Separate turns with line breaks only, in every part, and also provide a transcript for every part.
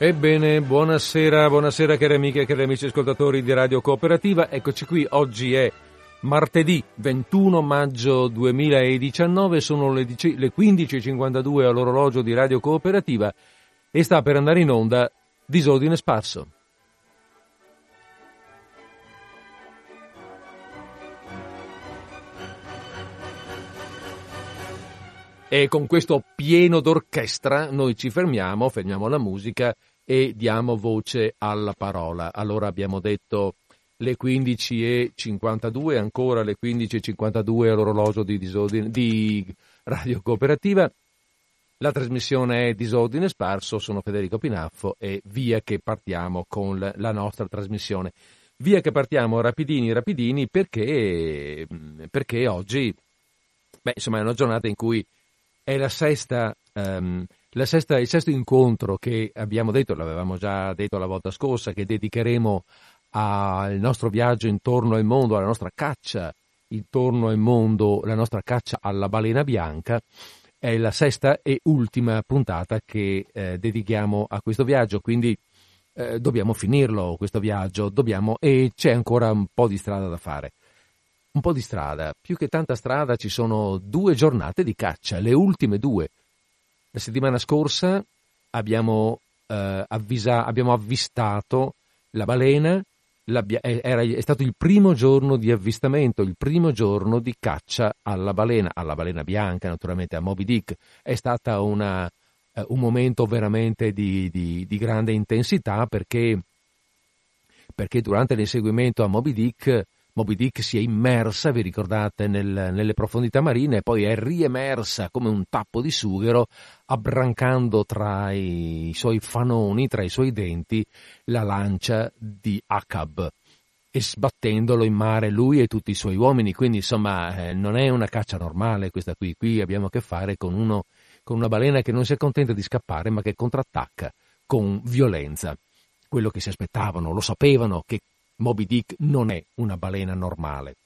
Ebbene, buonasera, buonasera cari amiche e cari amici ascoltatori di Radio Cooperativa. Eccoci qui, oggi è martedì 21 maggio 2019, sono le 15.52 all'orologio di Radio Cooperativa e sta per andare in onda Disordine Sparso. E con questo pieno d'orchestra noi ci fermiamo, fermiamo la musica e diamo voce alla parola. Allora abbiamo detto le 15.52, ancora le 15.52 all'orologio di, disordine, di Radio Cooperativa. La trasmissione è Disordine Sparso, sono Federico Pinaffo e via che partiamo con la nostra trasmissione. Via che partiamo rapidini rapidini perché, perché oggi beh, insomma, è una giornata in cui è la sesta, um, sesta, il sesto incontro che abbiamo detto, l'avevamo già detto la volta scorsa, che dedicheremo al nostro viaggio intorno al mondo, alla nostra caccia intorno al mondo, la nostra caccia alla balena bianca. È la sesta e ultima puntata che eh, dedichiamo a questo viaggio, quindi eh, dobbiamo finirlo questo viaggio, dobbiamo, e c'è ancora un po' di strada da fare un po' di strada, più che tanta strada ci sono due giornate di caccia, le ultime due. La settimana scorsa abbiamo, eh, avvisa, abbiamo avvistato la balena, era, è stato il primo giorno di avvistamento, il primo giorno di caccia alla balena, alla balena bianca naturalmente, a Moby Dick. È stato eh, un momento veramente di, di, di grande intensità perché, perché durante l'inseguimento a Moby Dick Moby Dick si è immersa, vi ricordate, nel, nelle profondità marine e poi è riemersa come un tappo di sughero, abbrancando tra i suoi fanoni, tra i suoi denti, la lancia di Akab e sbattendolo in mare lui e tutti i suoi uomini. Quindi, insomma, eh, non è una caccia normale questa qui. Qui abbiamo a che fare con, uno, con una balena che non si accontenta di scappare, ma che contrattacca con violenza quello che si aspettavano, lo sapevano che Moby Dick non è una balena normale.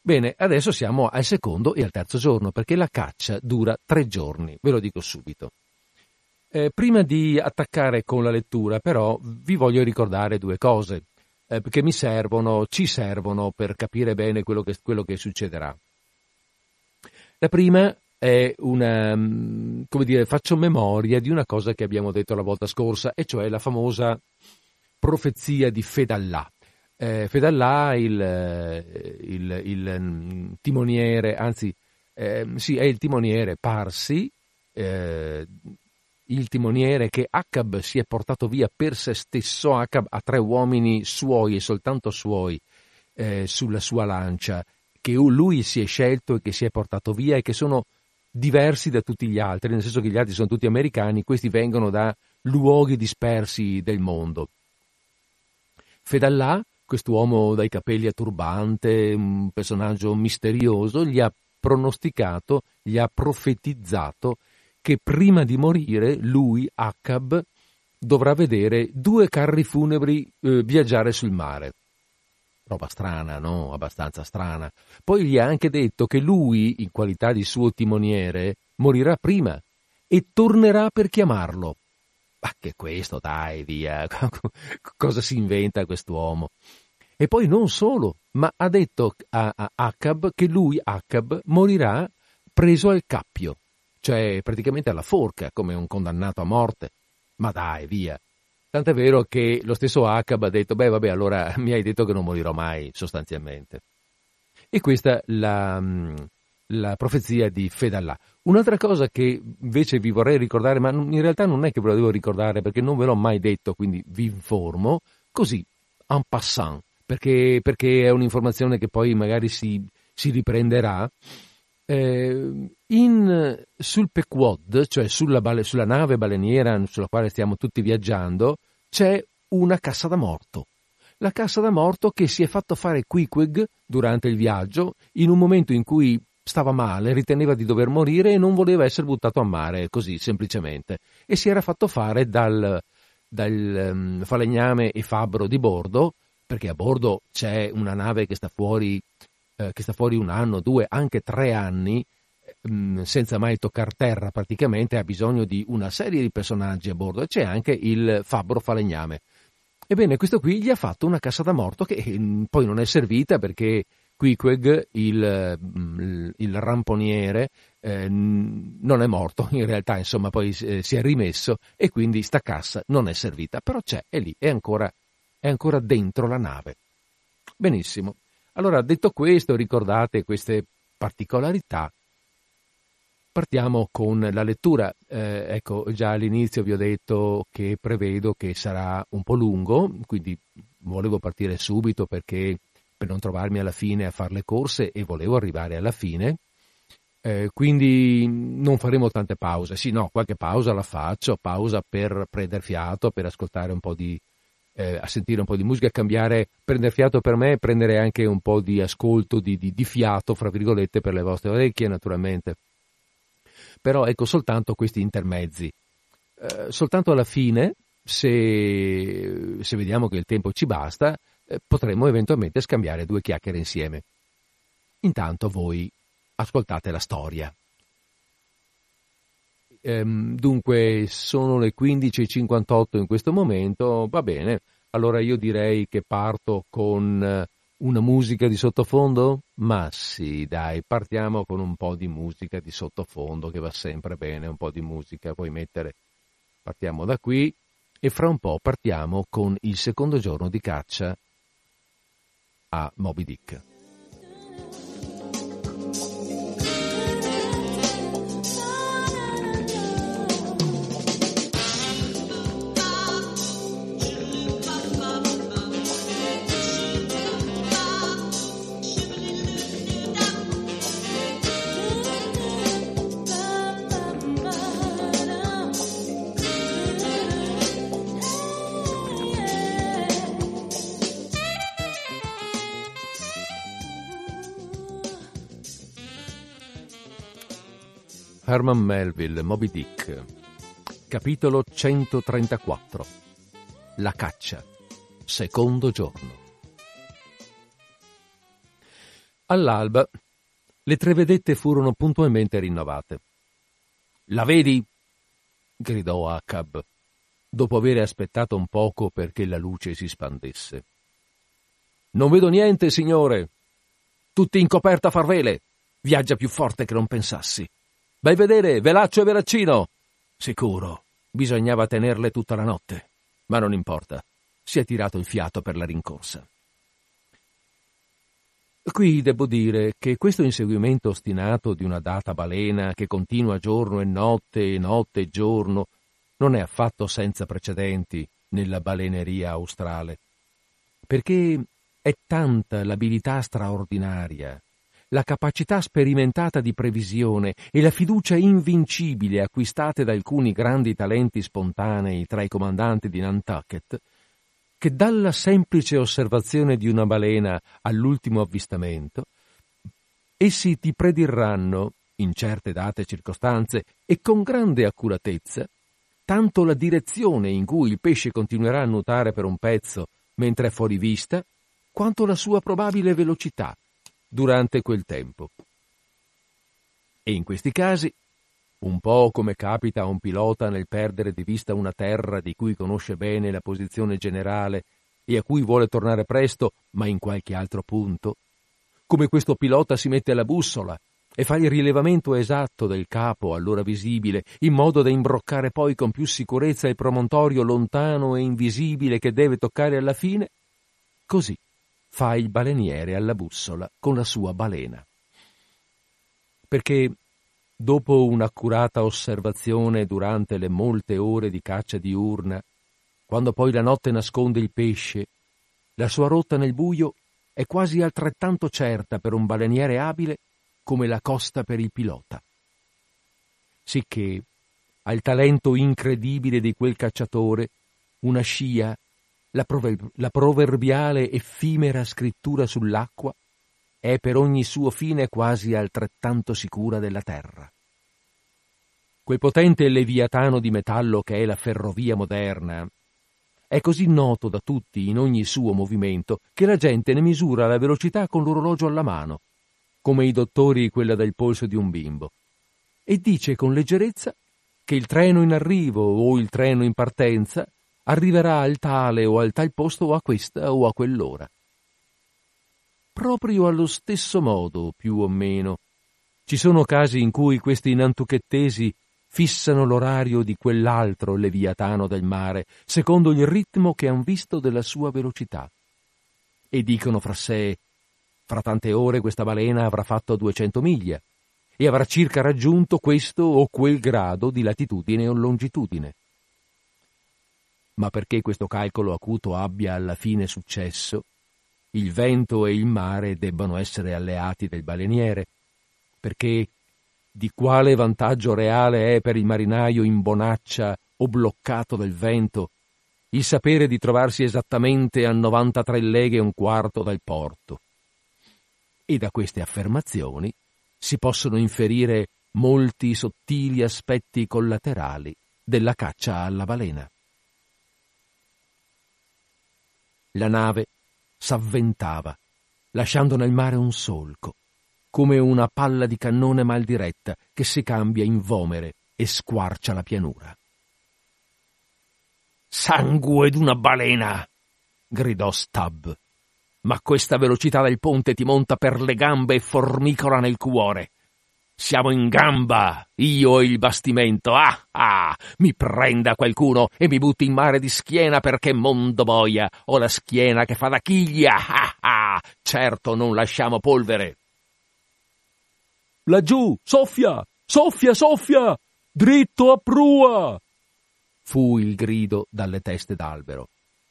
Bene, adesso siamo al secondo e al terzo giorno perché la caccia dura tre giorni, ve lo dico subito. Eh, prima di attaccare con la lettura, però, vi voglio ricordare due cose eh, che mi servono, ci servono per capire bene quello che, quello che succederà. La prima è una, mm, come dire, faccio memoria di una cosa che abbiamo detto la volta scorsa, e cioè la famosa profezia di Fedallah. Eh, Fedallà, il, eh, il, il, mm, timoniere, anzi, eh, sì, è il timoniere Parsi, eh, il timoniere che Acab si è portato via per se stesso. Acab ha tre uomini suoi e soltanto suoi eh, sulla sua lancia, che lui si è scelto e che si è portato via e che sono diversi da tutti gli altri, nel senso che gli altri sono tutti americani, questi vengono da luoghi dispersi del mondo. Fedallà quest'uomo dai capelli a turbante, un personaggio misterioso, gli ha pronosticato, gli ha profetizzato che prima di morire lui, Acab, dovrà vedere due carri funebri eh, viaggiare sul mare. Roba strana, no? Abbastanza strana. Poi gli ha anche detto che lui, in qualità di suo timoniere, morirà prima e tornerà per chiamarlo. Ma che questo, dai, via. Cosa si inventa quest'uomo? E poi non solo, ma ha detto a, a che lui, Acab, morirà preso al cappio, cioè praticamente alla forca, come un condannato a morte. Ma dai, via. Tant'è vero che lo stesso Acab ha detto, beh vabbè, allora mi hai detto che non morirò mai, sostanzialmente. E questa la, la profezia di Fedallah. Un'altra cosa che invece vi vorrei ricordare, ma in realtà non è che ve la devo ricordare perché non ve l'ho mai detto, quindi vi informo, così, en passant perché, perché è un'informazione che poi magari si, si riprenderà. Eh, in, sul Pequod, cioè sulla, sulla nave baleniera sulla quale stiamo tutti viaggiando, c'è una cassa da morto. La cassa da morto che si è fatto fare Quiquig durante il viaggio, in un momento in cui stava male, riteneva di dover morire e non voleva essere buttato a mare così semplicemente. E si era fatto fare dal, dal um, falegname e fabbro di bordo perché a bordo c'è una nave che sta fuori, eh, che sta fuori un anno, due, anche tre anni, mh, senza mai toccare terra praticamente, ha bisogno di una serie di personaggi a bordo e c'è anche il fabbro falegname. Ebbene, questo qui gli ha fatto una cassa da morto che mh, poi non è servita perché Quiqueg, il, il ramponiere, eh, non è morto, in realtà insomma poi eh, si è rimesso e quindi sta cassa non è servita, però c'è, è lì, è ancora, è ancora dentro la nave. Benissimo. Allora, detto questo, ricordate queste particolarità. Partiamo con la lettura. Eh, ecco, già all'inizio vi ho detto che prevedo che sarà un po' lungo, quindi volevo partire subito perché per non trovarmi alla fine a fare le corse e volevo arrivare alla fine. Eh, quindi non faremo tante pause. Sì, no, qualche pausa la faccio, pausa per prendere fiato, per ascoltare un po' di, eh, a sentire un po' di musica, cambiare, prendere fiato per me prendere anche un po' di ascolto, di, di, di fiato, fra virgolette, per le vostre orecchie, naturalmente. Però ecco soltanto questi intermezzi. Eh, soltanto alla fine, se, se vediamo che il tempo ci basta, potremmo eventualmente scambiare due chiacchiere insieme. Intanto voi ascoltate la storia. Ehm, dunque, sono le 15.58 in questo momento, va bene, allora io direi che parto con eh, una musica di sottofondo? Ma sì, dai, partiamo con un po' di musica di sottofondo che va sempre bene, un po' di musica puoi mettere. Partiamo da qui e fra un po' partiamo con il secondo giorno di caccia a Moby Dick. Herman Melville, Moby Dick, capitolo 134 La caccia, secondo giorno. All'alba le tre vedette furono puntualmente rinnovate. La vedi? gridò Acab, dopo aver aspettato un poco perché la luce si spandesse. Non vedo niente, signore. Tutti in coperta a farvele. Viaggia più forte che non pensassi. Vai vedere, Velaccio e Velaccino! Sicuro, bisognava tenerle tutta la notte. Ma non importa, si è tirato il fiato per la rincorsa. Qui devo dire che questo inseguimento ostinato di una data balena che continua giorno e notte e notte e giorno non è affatto senza precedenti nella baleneria australe, perché è tanta l'abilità straordinaria la capacità sperimentata di previsione e la fiducia invincibile acquistate da alcuni grandi talenti spontanei tra i comandanti di Nantucket, che dalla semplice osservazione di una balena all'ultimo avvistamento, essi ti predirranno, in certe date e circostanze e con grande accuratezza, tanto la direzione in cui il pesce continuerà a nuotare per un pezzo mentre è fuori vista, quanto la sua probabile velocità, durante quel tempo. E in questi casi, un po' come capita a un pilota nel perdere di vista una terra di cui conosce bene la posizione generale e a cui vuole tornare presto, ma in qualche altro punto, come questo pilota si mette alla bussola e fa il rilevamento esatto del capo allora visibile, in modo da imbroccare poi con più sicurezza il promontorio lontano e invisibile che deve toccare alla fine, così fa il baleniere alla bussola con la sua balena. Perché dopo un'accurata osservazione durante le molte ore di caccia diurna, quando poi la notte nasconde il pesce, la sua rotta nel buio è quasi altrettanto certa per un baleniere abile come la costa per il pilota. Sicché al talento incredibile di quel cacciatore una scia la, prover- la proverbiale effimera scrittura sull'acqua è per ogni suo fine quasi altrettanto sicura della terra. Quel potente leviatano di metallo che è la ferrovia moderna è così noto da tutti in ogni suo movimento che la gente ne misura la velocità con l'orologio alla mano, come i dottori quella del polso di un bimbo. e dice con leggerezza che il treno in arrivo o il treno in partenza arriverà al tale o al tal posto o a questa o a quell'ora. Proprio allo stesso modo, più o meno. Ci sono casi in cui questi nantuchettesi fissano l'orario di quell'altro leviatano del mare, secondo il ritmo che han visto della sua velocità. E dicono fra sé, fra tante ore questa balena avrà fatto 200 miglia e avrà circa raggiunto questo o quel grado di latitudine o longitudine. Ma perché questo calcolo acuto abbia alla fine successo, il vento e il mare debbano essere alleati del baleniere, perché di quale vantaggio reale è per il marinaio in bonaccia o bloccato dal vento il sapere di trovarsi esattamente a 93 leghe e un quarto dal porto. E da queste affermazioni si possono inferire molti sottili aspetti collaterali della caccia alla balena. La nave s'avventava, lasciando nel mare un solco, come una palla di cannone mal diretta che si cambia in vomere e squarcia la pianura. Sangue d'una balena! gridò Stubb. Ma questa velocità del ponte ti monta per le gambe e formicola nel cuore. Siamo in gamba, io e il bastimento. Ah, ah, mi prenda qualcuno e mi butti in mare di schiena perché mondo boia. Ho la schiena che fa da chiglia. Ah, ah, certo non lasciamo polvere. Laggiù, soffia, soffia, soffia, dritto a prua. Fu il grido dalle teste d'albero.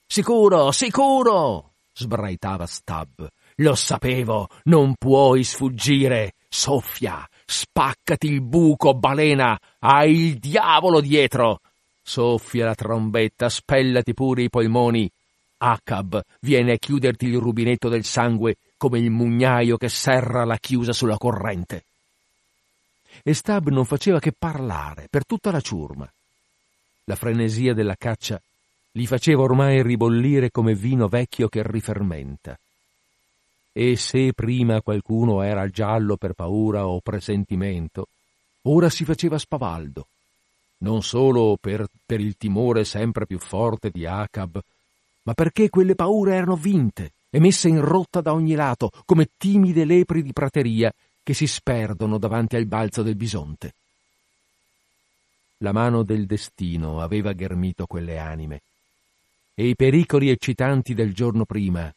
Sicuro, sicuro, sbraitava Stab. Lo sapevo, non puoi sfuggire. Soffia, spaccati il buco, balena, hai il diavolo dietro. Soffia la trombetta, spellati pure i polmoni. Acab viene a chiuderti il rubinetto del sangue come il mugnaio che serra la chiusa sulla corrente e Stab non faceva che parlare per tutta la ciurma. La frenesia della caccia li faceva ormai ribollire come vino vecchio che rifermenta. E se prima qualcuno era giallo per paura o presentimento, ora si faceva spavaldo, non solo per, per il timore sempre più forte di Acab, ma perché quelle paure erano vinte e messe in rotta da ogni lato, come timide lepri di prateria che si sperdono davanti al balzo del bisonte. La mano del destino aveva ghermito quelle anime, e i pericoli eccitanti del giorno prima,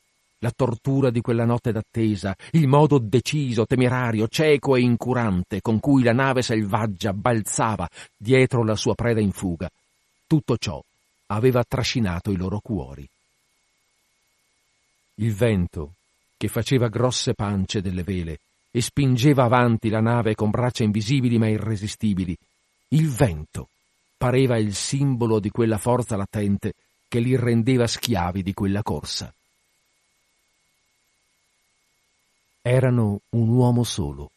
la tortura di quella notte d'attesa, il modo deciso, temerario, cieco e incurante con cui la nave selvaggia balzava dietro la sua preda in fuga, tutto ciò aveva trascinato i loro cuori. Il vento, che faceva grosse pance delle vele, e spingeva avanti la nave con braccia invisibili ma irresistibili. Il vento pareva il simbolo di quella forza latente che li rendeva schiavi di quella corsa. Erano un uomo solo,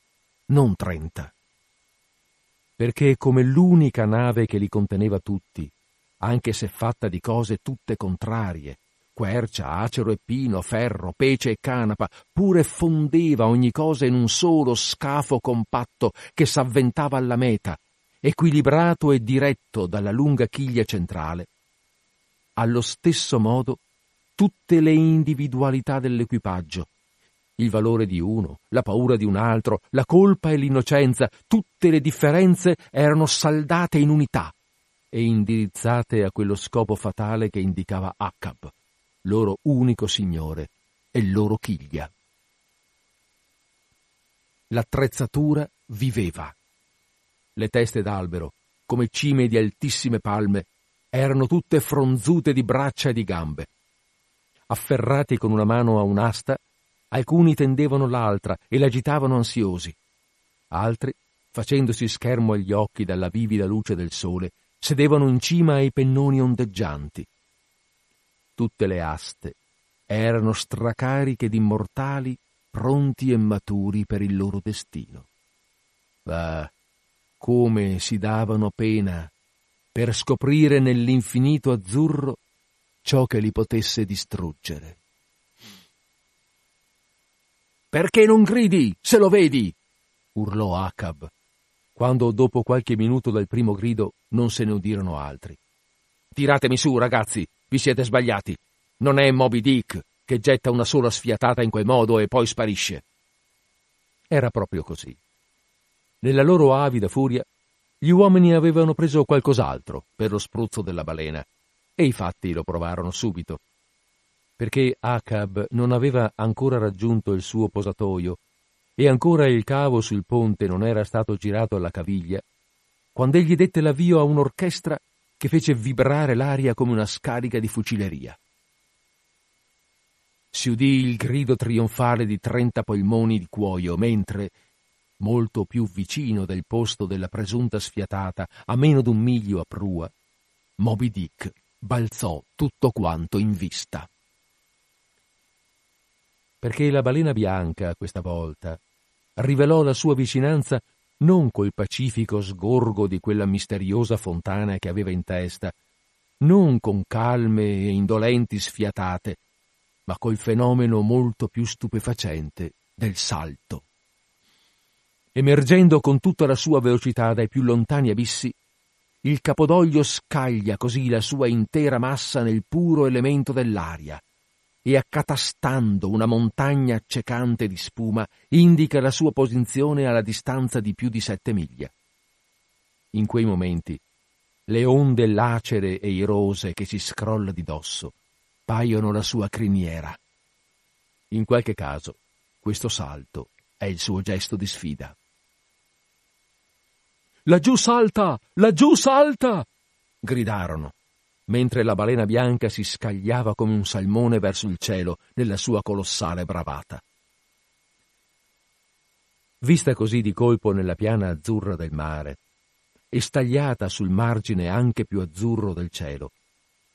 non trenta. Perché come l'unica nave che li conteneva tutti, anche se fatta di cose tutte contrarie, quercia, acero e pino, ferro, pece e canapa, pure fondeva ogni cosa in un solo scafo compatto che s'avventava alla meta, equilibrato e diretto dalla lunga chiglia centrale. Allo stesso modo tutte le individualità dell'equipaggio, il valore di uno, la paura di un altro, la colpa e l'innocenza, tutte le differenze erano saldate in unità e indirizzate a quello scopo fatale che indicava Acab loro unico signore e loro chiglia. L'attrezzatura viveva. Le teste d'albero, come cime di altissime palme, erano tutte fronzute di braccia e di gambe. Afferrati con una mano a un'asta, alcuni tendevano l'altra e l'agitavano ansiosi. Altri, facendosi schermo agli occhi dalla vivida luce del sole, sedevano in cima ai pennoni ondeggianti tutte le aste erano stracariche di mortali pronti e maturi per il loro destino. Ah, come si davano pena per scoprire nell'infinito azzurro ciò che li potesse distruggere. Perché non gridi, se lo vedi? urlò Acab. quando dopo qualche minuto dal primo grido non se ne udirono altri. Tiratemi su, ragazzi, vi siete sbagliati. Non è Moby Dick che getta una sola sfiatata in quel modo e poi sparisce. Era proprio così. Nella loro avida furia, gli uomini avevano preso qualcos'altro per lo spruzzo della balena, e i fatti lo provarono subito. Perché Acab non aveva ancora raggiunto il suo posatoio e ancora il cavo sul ponte non era stato girato alla caviglia, quando egli dette l'avvio a un'orchestra che fece vibrare l'aria come una scarica di fucileria. Si udì il grido trionfale di trenta polmoni di cuoio, mentre, molto più vicino del posto della presunta sfiatata, a meno d'un miglio a prua, Moby Dick balzò tutto quanto in vista. Perché la balena bianca, questa volta, rivelò la sua vicinanza non col pacifico sgorgo di quella misteriosa fontana che aveva in testa, non con calme e indolenti sfiatate, ma col fenomeno molto più stupefacente del salto. Emergendo con tutta la sua velocità dai più lontani abissi, il capodoglio scaglia così la sua intera massa nel puro elemento dell'aria e accatastando una montagna accecante di spuma indica la sua posizione alla distanza di più di sette miglia. In quei momenti le onde lacere e irose che si scrolla di dosso paiono la sua criniera. In qualche caso questo salto è il suo gesto di sfida. Laggiù salta! Laggiù salta! gridarono mentre la balena bianca si scagliava come un salmone verso il cielo nella sua colossale bravata. Vista così di colpo nella piana azzurra del mare e stagliata sul margine anche più azzurro del cielo,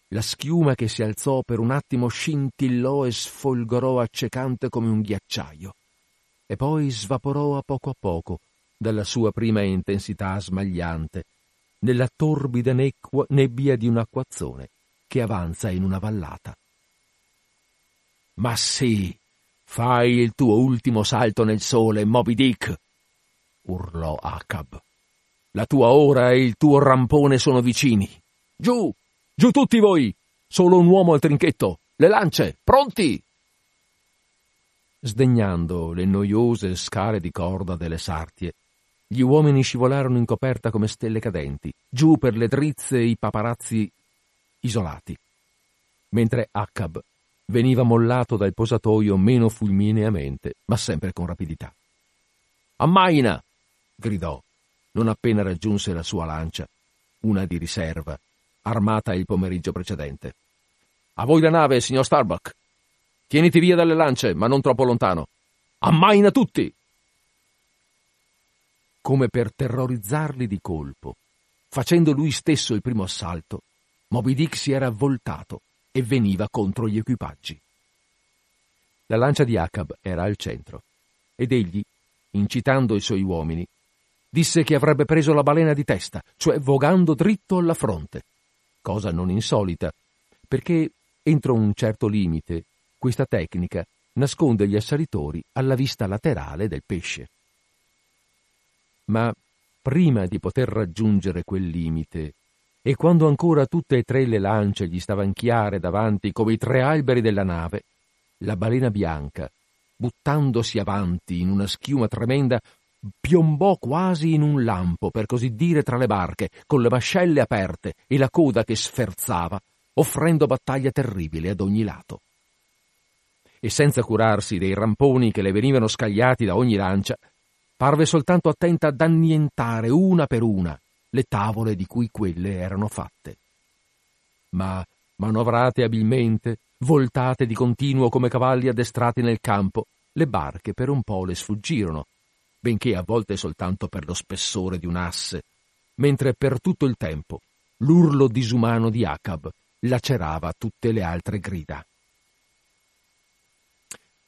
la schiuma che si alzò per un attimo scintillò e sfolgorò accecante come un ghiacciaio, e poi svaporò a poco a poco dalla sua prima intensità smagliante nella torbida nebbia di un acquazzone che avanza in una vallata. Ma sì, fai il tuo ultimo salto nel sole, Moby Dick! urlò Acab. La tua ora e il tuo rampone sono vicini. Giù, giù tutti voi! Solo un uomo al trinchetto! Le lance, pronti! Sdegnando le noiose scale di corda delle sartie, gli uomini scivolarono in coperta come stelle cadenti, giù per le drizze i paparazzi isolati, mentre Accab veniva mollato dal posatoio meno fulmineamente, ma sempre con rapidità. Ammaina! gridò, non appena raggiunse la sua lancia, una di riserva, armata il pomeriggio precedente. A voi la nave, signor Starbuck! Tieniti via dalle lance, ma non troppo lontano. Ammaina tutti! Come per terrorizzarli di colpo. Facendo lui stesso il primo assalto, Moby Dick si era voltato e veniva contro gli equipaggi. La lancia di Acab era al centro ed egli, incitando i suoi uomini, disse che avrebbe preso la balena di testa, cioè vogando dritto alla fronte, cosa non insolita, perché entro un certo limite questa tecnica nasconde gli assalitori alla vista laterale del pesce ma prima di poter raggiungere quel limite, e quando ancora tutte e tre le lance gli stavano chiare davanti come i tre alberi della nave, la balena bianca, buttandosi avanti in una schiuma tremenda, piombò quasi in un lampo, per così dire, tra le barche, con le mascelle aperte e la coda che sferzava, offrendo battaglia terribile ad ogni lato. E senza curarsi dei ramponi che le venivano scagliati da ogni lancia, parve soltanto attenta ad annientare una per una le tavole di cui quelle erano fatte. Ma, manovrate abilmente, voltate di continuo come cavalli addestrati nel campo, le barche per un po' le sfuggirono, benché a volte soltanto per lo spessore di un asse, mentre per tutto il tempo l'urlo disumano di Acab lacerava tutte le altre grida.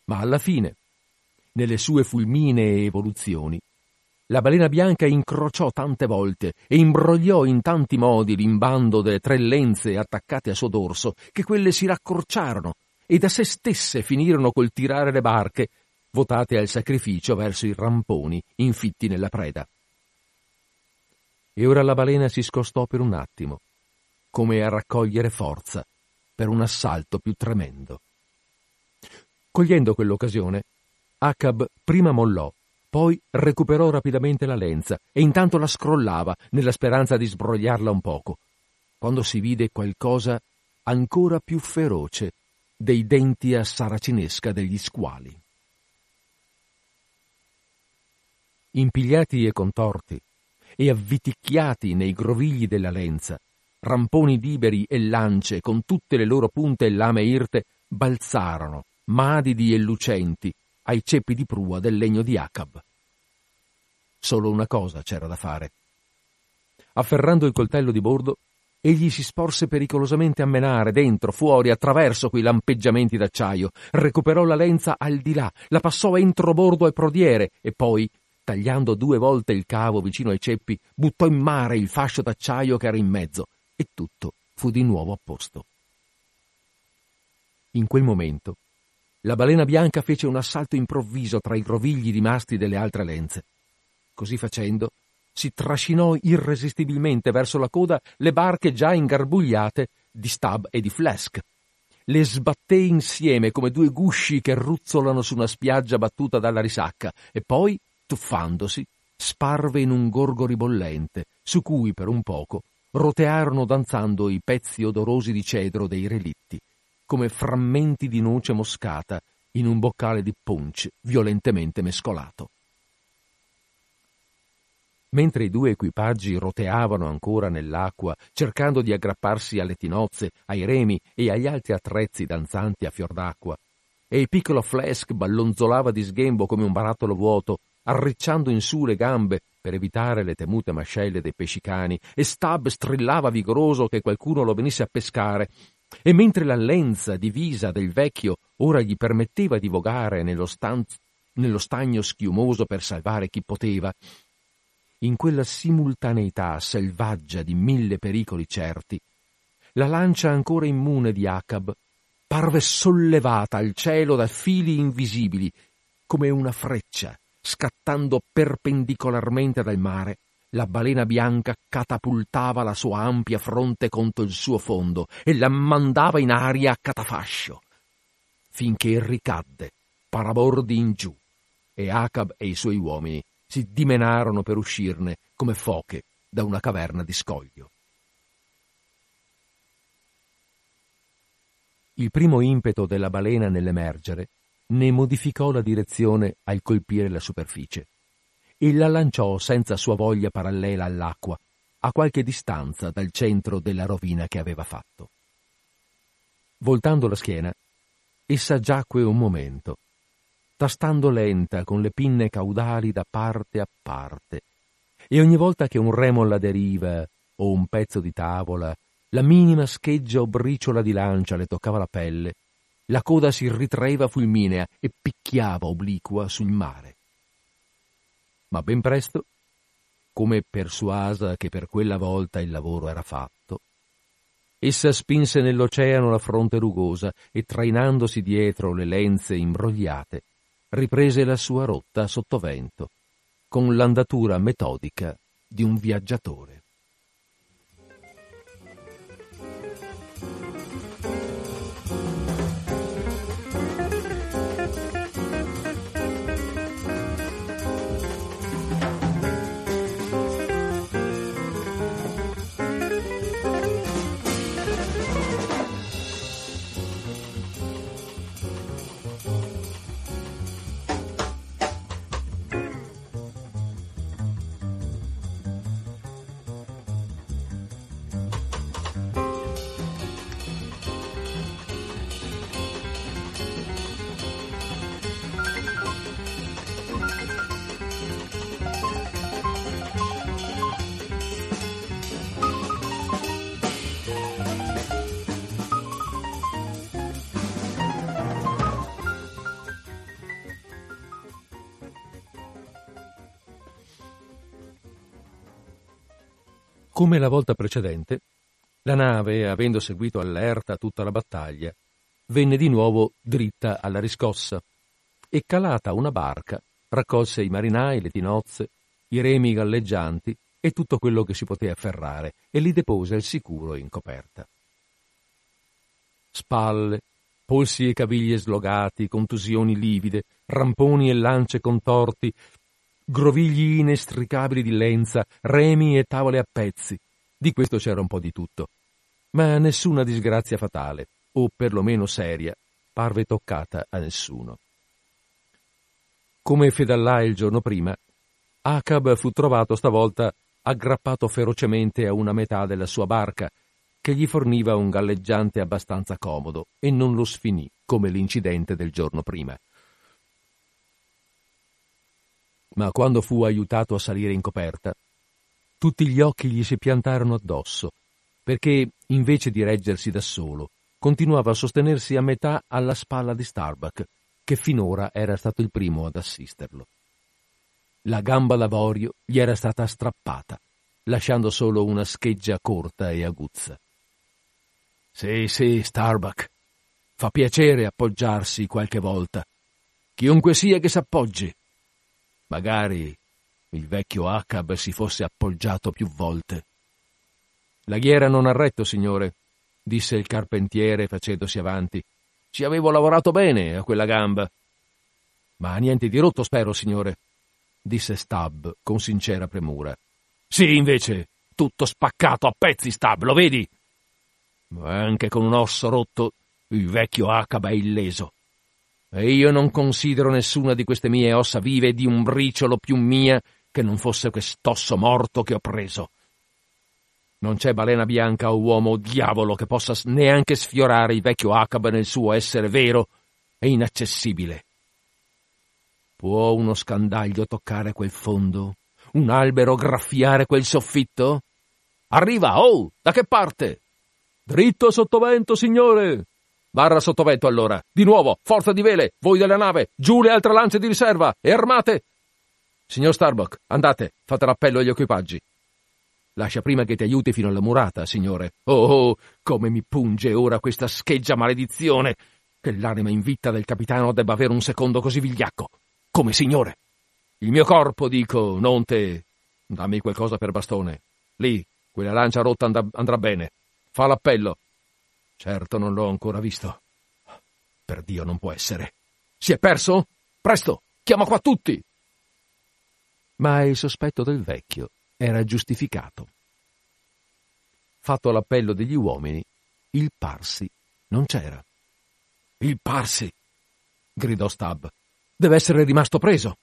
Ma alla fine, nelle sue fulminee evoluzioni, la balena bianca incrociò tante volte e imbrogliò in tanti modi l'imbando delle tre lenze attaccate a suo dorso, che quelle si raccorciarono e da se stesse finirono col tirare le barche, votate al sacrificio verso i ramponi infitti nella preda. e ora la balena si scostò per un attimo, come a raccogliere forza per un assalto più tremendo. Cogliendo quell'occasione, Acab prima mollò, poi recuperò rapidamente la lenza e intanto la scrollava nella speranza di sbrogliarla un poco, quando si vide qualcosa ancora più feroce dei denti a saracinesca degli squali. Impigliati e contorti, e avviticchiati nei grovigli della lenza, ramponi liberi e lance con tutte le loro punte e lame irte balzarono, madidi e lucenti, ai ceppi di prua del legno di Acab. Solo una cosa c'era da fare. Afferrando il coltello di bordo, egli si sporse pericolosamente a menare, dentro, fuori, attraverso quei lampeggiamenti d'acciaio, recuperò la lenza al di là, la passò entro bordo e prodiere e poi, tagliando due volte il cavo vicino ai ceppi, buttò in mare il fascio d'acciaio che era in mezzo e tutto fu di nuovo a posto. In quel momento la balena bianca fece un assalto improvviso tra i grovigli rimasti delle altre lenze. Così facendo, si trascinò irresistibilmente verso la coda le barche già ingarbugliate di Stab e di Flesk. Le sbatté insieme come due gusci che ruzzolano su una spiaggia battuta dalla risacca e poi, tuffandosi, sparve in un gorgo ribollente, su cui per un poco rotearono danzando i pezzi odorosi di cedro dei relitti come frammenti di noce moscata in un boccale di punch violentemente mescolato. Mentre i due equipaggi roteavano ancora nell'acqua, cercando di aggrapparsi alle tinozze, ai remi e agli altri attrezzi danzanti a fior d'acqua, e il piccolo Flesk ballonzolava di sghembo come un barattolo vuoto, arricciando in su le gambe per evitare le temute mascelle dei pescicani, e Stab strillava vigoroso che qualcuno lo venisse a pescare, e mentre la lenza divisa del vecchio ora gli permetteva di vogare nello, stan- nello stagno schiumoso per salvare chi poteva, in quella simultaneità selvaggia di mille pericoli certi, la lancia ancora immune di Acab parve sollevata al cielo da fili invisibili, come una freccia, scattando perpendicolarmente dal mare la balena bianca catapultava la sua ampia fronte contro il suo fondo e la mandava in aria a catafascio, finché ricadde, parabordi in giù, e Acab e i suoi uomini si dimenarono per uscirne come foche da una caverna di scoglio. Il primo impeto della balena nell'emergere ne modificò la direzione al colpire la superficie e la lanciò senza sua voglia parallela all'acqua, a qualche distanza dal centro della rovina che aveva fatto. Voltando la schiena, essa giacque un momento, tastando lenta con le pinne caudali da parte a parte, e ogni volta che un remo alla deriva o un pezzo di tavola, la minima scheggia o briciola di lancia le toccava la pelle, la coda si ritraeva fulminea e picchiava obliqua sul mare ma ben presto, come persuasa che per quella volta il lavoro era fatto, essa spinse nell'oceano la fronte rugosa e trainandosi dietro le lenze imbrogliate, riprese la sua rotta sottovento, con l'andatura metodica di un viaggiatore. Come la volta precedente, la nave, avendo seguito allerta tutta la battaglia, venne di nuovo dritta alla riscossa e calata una barca raccolse i marinai, le tinozze, i remi galleggianti e tutto quello che si poteva afferrare e li depose al sicuro in coperta. Spalle, polsi e caviglie slogati, contusioni livide, ramponi e lance contorti, grovigli inestricabili di lenza, remi e tavole a pezzi. Di questo c'era un po' di tutto. Ma nessuna disgrazia fatale, o perlomeno seria, parve toccata a nessuno. Come fedallà il giorno prima, Acab fu trovato stavolta aggrappato ferocemente a una metà della sua barca, che gli forniva un galleggiante abbastanza comodo e non lo sfinì come l'incidente del giorno prima. Ma quando fu aiutato a salire in coperta, tutti gli occhi gli si piantarono addosso, perché, invece di reggersi da solo, continuava a sostenersi a metà alla spalla di Starbuck, che finora era stato il primo ad assisterlo. La gamba d'avorio gli era stata strappata, lasciando solo una scheggia corta e aguzza. Sì, sì, Starbuck. Fa piacere appoggiarsi qualche volta. Chiunque sia che s'appoggi. Magari il vecchio Acab si fosse appoggiato più volte. La ghiera non ha retto, signore, disse il carpentiere facendosi avanti. Ci avevo lavorato bene a quella gamba. Ma niente di rotto, spero, signore, disse Stab con sincera premura. Sì, invece, tutto spaccato a pezzi, Stab, lo vedi? Ma anche con un osso rotto, il vecchio Acaba è illeso. E io non considero nessuna di queste mie ossa vive di un briciolo più mia che non fosse quest'osso morto che ho preso. Non c'è balena bianca o uomo o diavolo che possa neanche sfiorare il vecchio Acab nel suo essere vero e inaccessibile. Può uno scandaglio toccare quel fondo? Un albero graffiare quel soffitto? Arriva, oh! Da che parte? Dritto sottovento, signore! Barra sottovento allora. Di nuovo, forza di vele, voi della nave, giù le altre lance di riserva e armate! Signor Starbuck, andate, fate l'appello agli equipaggi. Lascia prima che ti aiuti fino alla murata, signore. Oh, oh, come mi punge ora questa scheggia maledizione! Che l'anima in del capitano debba avere un secondo così vigliacco. Come signore. Il mio corpo, dico, non te. Dammi qualcosa per bastone. Lì, quella lancia rotta and- andrà bene. Fa l'appello. Certo non l'ho ancora visto. Per Dio non può essere. Si è perso? Presto, chiama qua tutti. Ma il sospetto del vecchio era giustificato. Fatto l'appello degli uomini, il Parsi non c'era. Il Parsi! gridò Stab. Deve essere rimasto preso.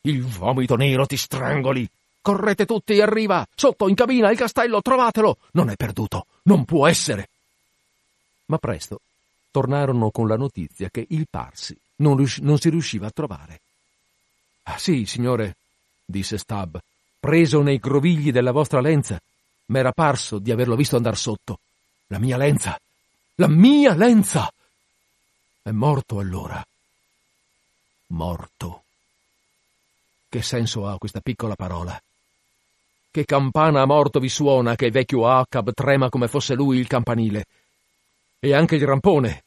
Il vomito nero ti strangoli. Correte tutti, arriva! Sotto, in cabina, il castello, trovatelo! Non è perduto, non può essere! Ma presto tornarono con la notizia che il Parsi non, rius- non si riusciva a trovare. Ah sì, signore, disse Stab, preso nei grovigli della vostra lenza. M'era parso di averlo visto andar sotto. La mia lenza! La mia lenza! È morto allora morto. Che senso ha questa piccola parola? Che campana a morto vi suona che il vecchio Acab trema come fosse lui il campanile? E anche il rampone.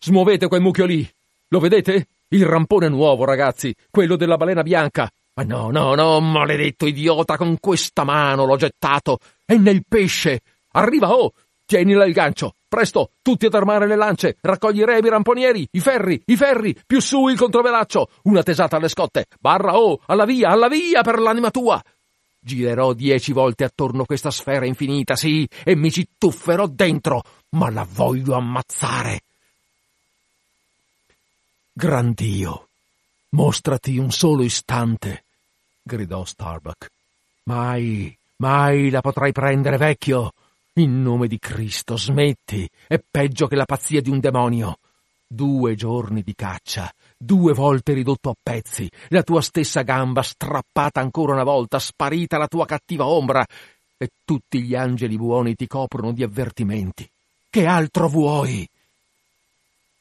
Smuovete quel mucchio lì. Lo vedete? Il rampone nuovo, ragazzi, quello della balena bianca. Ma no, no, no, maledetto idiota, con questa mano l'ho gettato. È nel pesce. Arriva, oh! Tienila il gancio. Presto, tutti ad armare le lance, raccogli i remi ramponieri, i ferri, i ferri, più su il controvelaccio, una tesata alle scotte, barra oh, alla via, alla via per l'anima tua. Girerò dieci volte attorno questa sfera infinita, sì, e mi ci tufferò dentro, ma la voglio ammazzare. Gran Dio, mostrati un solo istante, gridò Starbuck. Mai, mai la potrai prendere, vecchio. In nome di Cristo, smetti! È peggio che la pazzia di un demonio. Due giorni di caccia, due volte ridotto a pezzi, la tua stessa gamba strappata ancora una volta, sparita la tua cattiva ombra, e tutti gli angeli buoni ti coprono di avvertimenti. Che altro vuoi?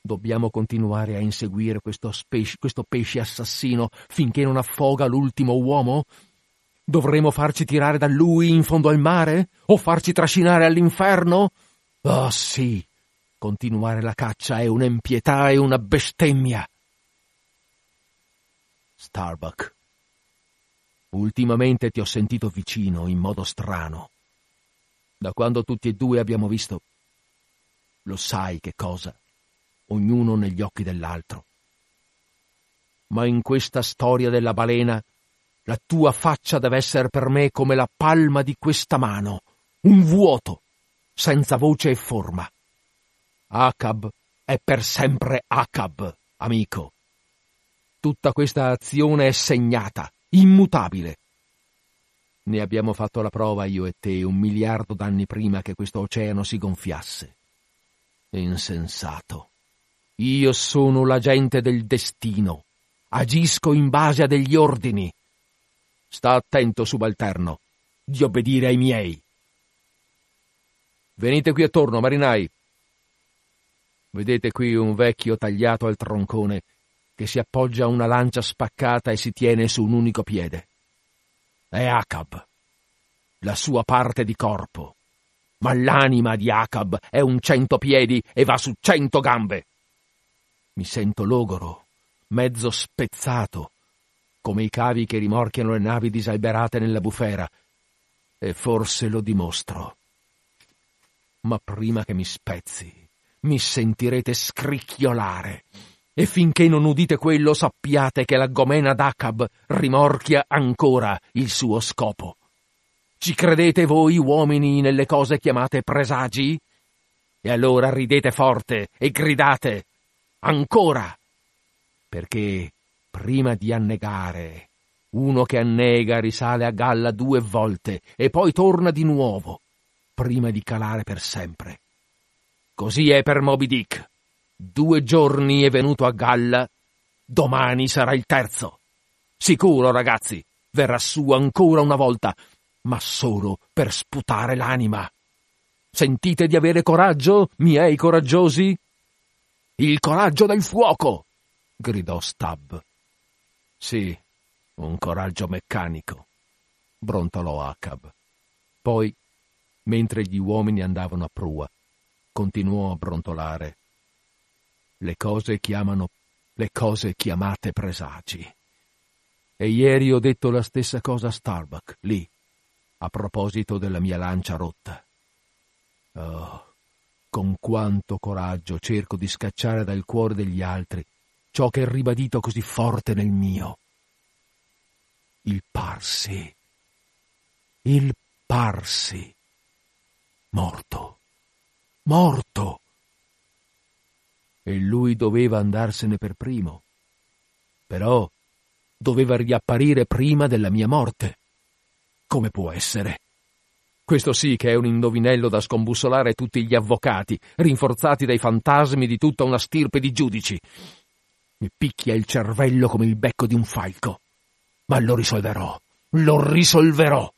Dobbiamo continuare a inseguire questo, spes- questo pesce assassino finché non affoga l'ultimo uomo? Dovremo farci tirare da lui in fondo al mare? O farci trascinare all'inferno? Oh sì, continuare la caccia è un'empietà e una bestemmia. Starbuck. Ultimamente ti ho sentito vicino in modo strano. Da quando tutti e due abbiamo visto, lo sai che cosa, ognuno negli occhi dell'altro. Ma in questa storia della balena, la tua faccia deve essere per me come la palma di questa mano, un vuoto, senza voce e forma. Acab è per sempre Acab, amico. Tutta questa azione è segnata, immutabile. Ne abbiamo fatto la prova io e te un miliardo d'anni prima che questo oceano si gonfiasse. Insensato. Io sono l'agente del destino. Agisco in base a degli ordini. Sta attento, subalterno, di obbedire ai miei. Venite qui attorno, marinai. Vedete qui un vecchio tagliato al troncone che si appoggia a una lancia spaccata e si tiene su un unico piede. È Acab, la sua parte di corpo. Ma l'anima di Acab è un cento piedi e va su cento gambe. Mi sento logoro, mezzo spezzato, come i cavi che rimorchiano le navi disalberate nella bufera, e forse lo dimostro. Ma prima che mi spezzi, mi sentirete scricchiolare e finché non udite quello sappiate che la gomena d'Acab rimorchia ancora il suo scopo. Ci credete voi uomini nelle cose chiamate presagi? E allora ridete forte e gridate ancora, perché prima di annegare, uno che annega risale a galla due volte e poi torna di nuovo, prima di calare per sempre. Così è per Moby Dick. Due giorni è venuto a galla, domani sarà il terzo. Sicuro, ragazzi, verrà su ancora una volta, ma solo per sputare l'anima. Sentite di avere coraggio, miei coraggiosi? Il coraggio del fuoco! gridò Stab. Sì, un coraggio meccanico, brontolò Acab. Poi, mentre gli uomini andavano a prua, continuò a brontolare le cose chiamano le cose chiamate presagi. E ieri ho detto la stessa cosa a Starbuck, lì, a proposito della mia lancia rotta. Oh, con quanto coraggio cerco di scacciare dal cuore degli altri ciò che è ribadito così forte nel mio. Il Parsi. Il Parsi. Morto. Morto e lui doveva andarsene per primo. Però doveva riapparire prima della mia morte. Come può essere? Questo sì che è un indovinello da scombussolare tutti gli avvocati, rinforzati dai fantasmi di tutta una stirpe di giudici. Mi picchia il cervello come il becco di un falco. Ma lo risolverò, lo risolverò.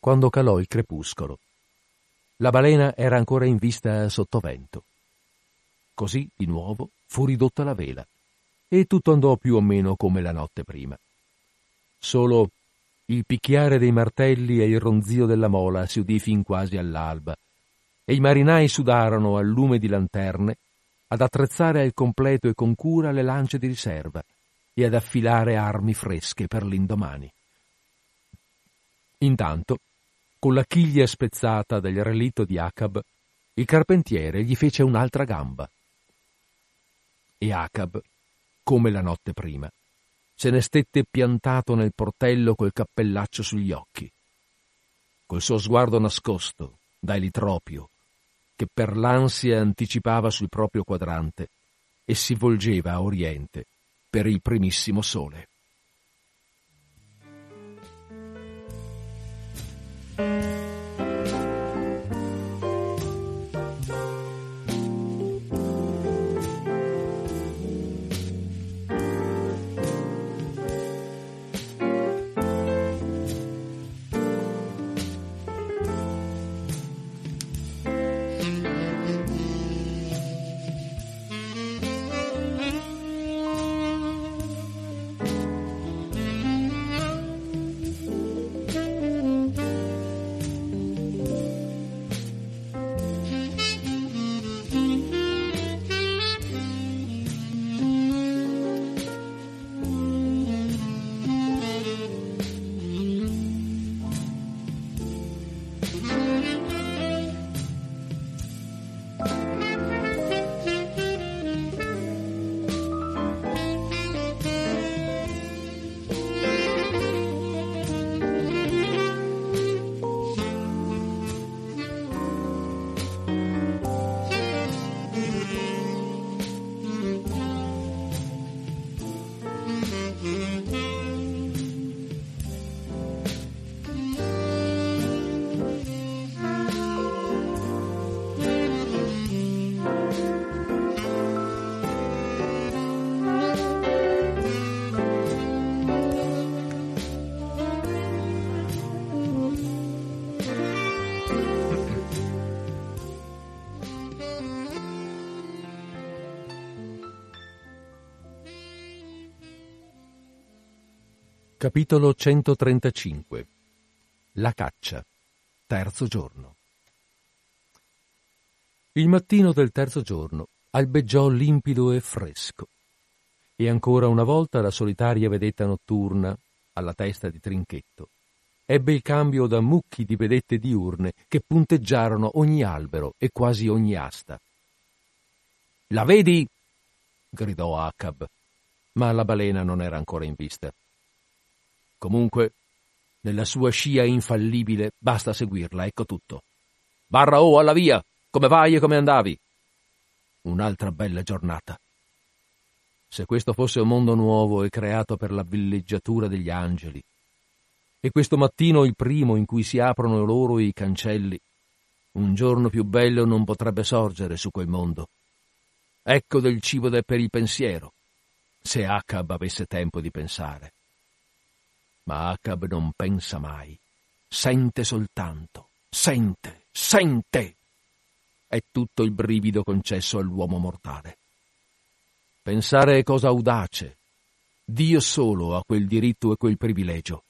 Quando calò il crepuscolo, la balena era ancora in vista sottovento. Così, di nuovo, fu ridotta la vela e tutto andò più o meno come la notte prima. Solo il picchiare dei martelli e il ronzio della mola si udì fin quasi all'alba e i marinai sudarono al lume di lanterne ad attrezzare al completo e con cura le lance di riserva e ad affilare armi fresche per l'indomani. Intanto con la chiglia spezzata del relitto di Acab, il carpentiere gli fece un'altra gamba. E Acab, come la notte prima, se ne stette piantato nel portello col cappellaccio sugli occhi. Col suo sguardo nascosto, da elitropio, che per l'ansia anticipava sul proprio quadrante e si volgeva a oriente per il primissimo sole. Capitolo 135 La caccia Terzo giorno Il mattino del terzo giorno albeggiò limpido e fresco e ancora una volta la solitaria vedetta notturna alla testa di Trinchetto ebbe il cambio da mucchi di vedette diurne che punteggiarono ogni albero e quasi ogni asta. La vedi? gridò Acab, ma la balena non era ancora in vista. Comunque, nella sua scia infallibile basta seguirla, ecco tutto. Barra o alla via! Come vai e come andavi? Un'altra bella giornata. Se questo fosse un mondo nuovo e creato per la villeggiatura degli angeli, e questo mattino il primo in cui si aprono loro i cancelli, un giorno più bello non potrebbe sorgere su quel mondo. Ecco del cibo per il pensiero, se Acab avesse tempo di pensare. Ma Acab non pensa mai, sente soltanto, sente, sente. È tutto il brivido concesso all'uomo mortale. Pensare è cosa audace. Dio solo ha quel diritto e quel privilegio.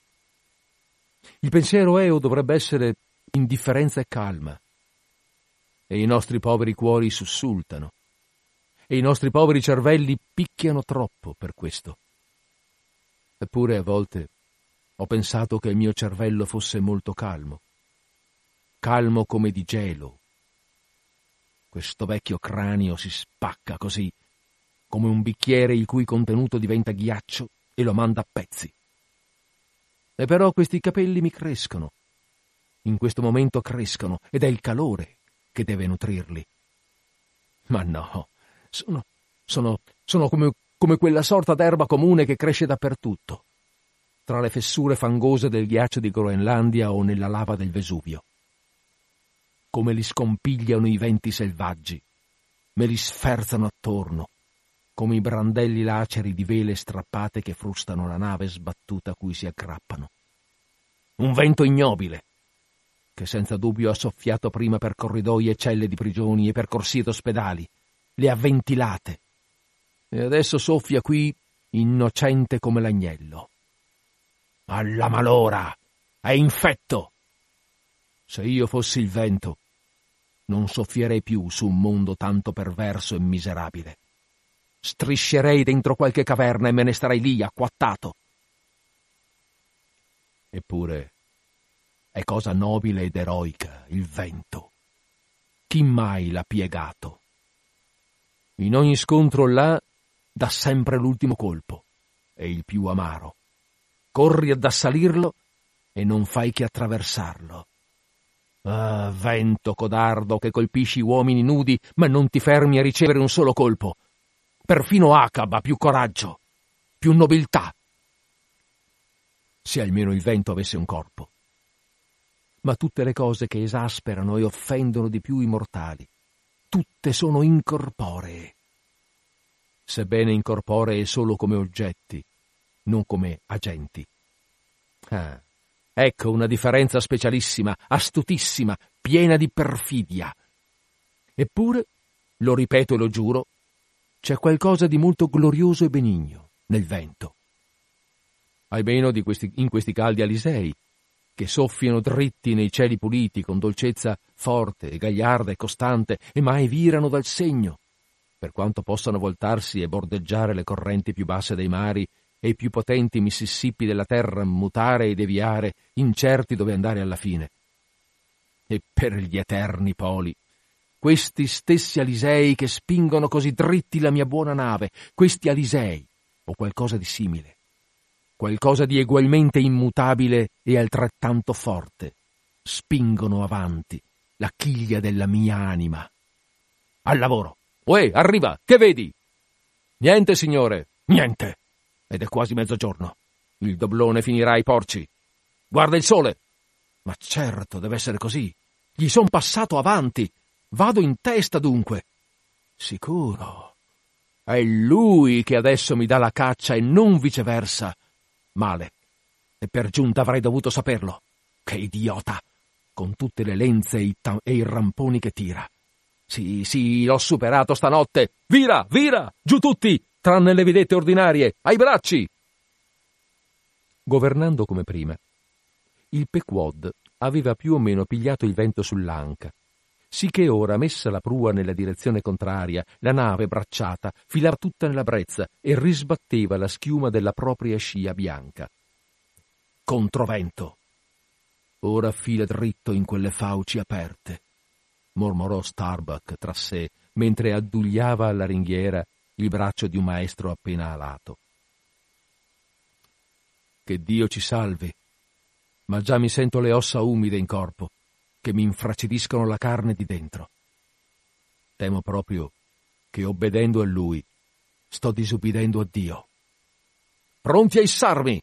Il pensiero è o dovrebbe essere indifferenza e calma. E i nostri poveri cuori sussultano. E i nostri poveri cervelli picchiano troppo per questo. Eppure a volte ho pensato che il mio cervello fosse molto calmo, calmo come di gelo. Questo vecchio cranio si spacca così, come un bicchiere il cui contenuto diventa ghiaccio e lo manda a pezzi. E però questi capelli mi crescono. In questo momento crescono ed è il calore che deve nutrirli. Ma no, sono, sono, sono come, come quella sorta d'erba comune che cresce dappertutto tra le fessure fangose del ghiaccio di Groenlandia o nella lava del Vesuvio. Come li scompigliano i venti selvaggi, me li sferzano attorno, come i brandelli laceri di vele strappate che frustano la nave sbattuta a cui si aggrappano. Un vento ignobile, che senza dubbio ha soffiato prima per corridoi e celle di prigioni e per corsie d'ospedali, le ha ventilate, e adesso soffia qui innocente come l'agnello. Alla malora! È infetto! Se io fossi il vento, non soffierei più su un mondo tanto perverso e miserabile. Striscerei dentro qualche caverna e me ne starei lì acquattato. Eppure è cosa nobile ed eroica il vento. Chi mai l'ha piegato? In ogni scontro là dà sempre l'ultimo colpo, e il più amaro corri ad assalirlo e non fai che attraversarlo. Ah, vento codardo che colpisci uomini nudi, ma non ti fermi a ricevere un solo colpo. Perfino Acab ha più coraggio, più nobiltà. Se almeno il vento avesse un corpo. Ma tutte le cose che esasperano e offendono di più i mortali, tutte sono incorporee. Sebbene incorporee solo come oggetti, non come agenti. Ah, ecco una differenza specialissima, astutissima, piena di perfidia. Eppure, lo ripeto e lo giuro, c'è qualcosa di molto glorioso e benigno nel vento. Almeno questi, in questi caldi alisei, che soffiano dritti nei cieli puliti con dolcezza forte, gagliarda e costante, e mai virano dal segno, per quanto possano voltarsi e bordeggiare le correnti più basse dei mari e i più potenti Mississippi della terra mutare e deviare, incerti dove andare alla fine. E per gli eterni poli, questi stessi Alisei che spingono così dritti la mia buona nave, questi Alisei, o qualcosa di simile, qualcosa di egualmente immutabile e altrettanto forte, spingono avanti la chiglia della mia anima. Al lavoro! Uè, arriva! Che vedi? Niente, signore, niente! Ed è quasi mezzogiorno. Il doblone finirà ai porci. Guarda il sole! Ma certo, deve essere così. Gli son passato avanti. Vado in testa dunque. Sicuro. È lui che adesso mi dà la caccia e non viceversa. Male. E per giunta avrei dovuto saperlo. Che idiota! Con tutte le lenze e i, ta- e i ramponi che tira. Sì, sì, l'ho superato stanotte. Vira, vira! Giù tutti! Tranne le vedette ordinarie, ai bracci! governando come prima. Il Pequod aveva più o meno pigliato il vento sull'anca, sì che ora, messa la prua nella direzione contraria, la nave, bracciata, filava tutta nella brezza e risbatteva la schiuma della propria scia bianca. Controvento! Ora fila dritto in quelle fauci aperte, mormorò Starbuck tra sé mentre addugliava alla ringhiera il braccio di un maestro appena alato. Che Dio ci salvi, ma già mi sento le ossa umide in corpo, che mi infracidiscono la carne di dentro. Temo proprio che obbedendo a lui sto disubbidendo a Dio. Pronti a issarmi!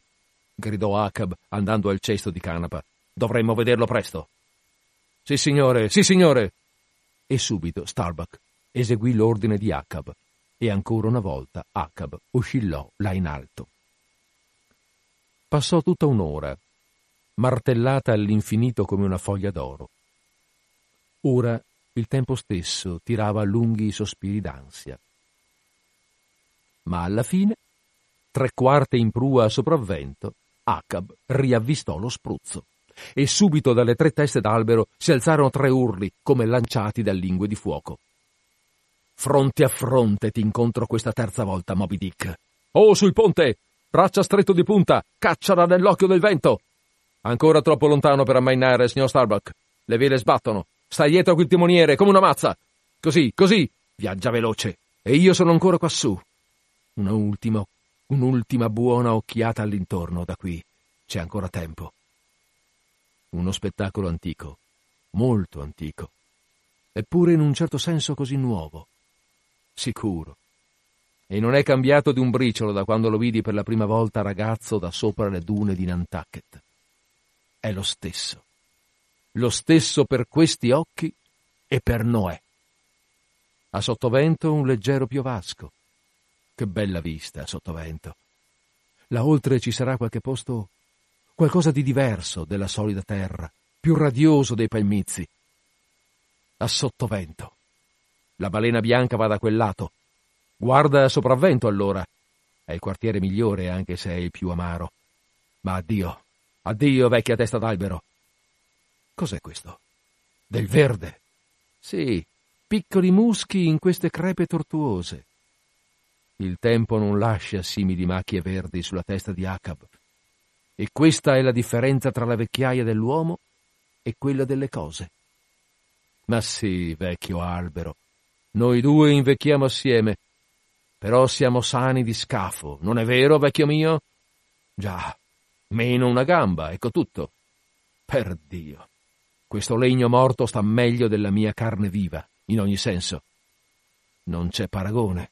gridò Acab andando al cesto di canapa. Dovremmo vederlo presto. Sì, signore, sì, signore. E subito Starbuck eseguì l'ordine di Acab e ancora una volta Acab oscillò là in alto. Passò tutta un'ora, martellata all'infinito come una foglia d'oro. Ora il tempo stesso tirava lunghi sospiri d'ansia. Ma alla fine, tre quarte in prua a sopravvento, Acab riavvistò lo spruzzo e subito dalle tre teste d'albero si alzarono tre urli come lanciati da lingue di fuoco. Fronte a fronte ti incontro questa terza volta, Moby Dick. Oh, sul ponte! Braccia stretto di punta! Cacciala nell'occhio del vento! Ancora troppo lontano per ammainare, signor Starbuck. Le vele sbattono. Stai dietro quel timoniere come una mazza. Così, così. Viaggia veloce. E io sono ancora quassù. Una ultima, un'ultima buona occhiata all'intorno da qui. C'è ancora tempo. Uno spettacolo antico, molto antico, eppure in un certo senso così nuovo. Sicuro. E non è cambiato di un briciolo da quando lo vidi per la prima volta ragazzo da sopra le dune di Nantucket. È lo stesso. Lo stesso per questi occhi e per Noè. A sottovento un leggero piovasco. Che bella vista a sottovento. Là oltre ci sarà qualche posto qualcosa di diverso della solida terra, più radioso dei palmizi. A sottovento. La balena bianca va da quel lato. Guarda a sopravvento allora. È il quartiere migliore, anche se è il più amaro. Ma addio, addio, vecchia testa d'albero. Cos'è questo? Del verde. Sì, piccoli muschi in queste crepe tortuose. Il tempo non lascia simili macchie verdi sulla testa di Acab. E questa è la differenza tra la vecchiaia dell'uomo e quella delle cose. Ma sì, vecchio albero, noi due invecchiamo assieme, però siamo sani di scafo, non è vero, vecchio mio? Già, meno una gamba, ecco tutto. Per Dio, questo legno morto sta meglio della mia carne viva, in ogni senso. Non c'è paragone.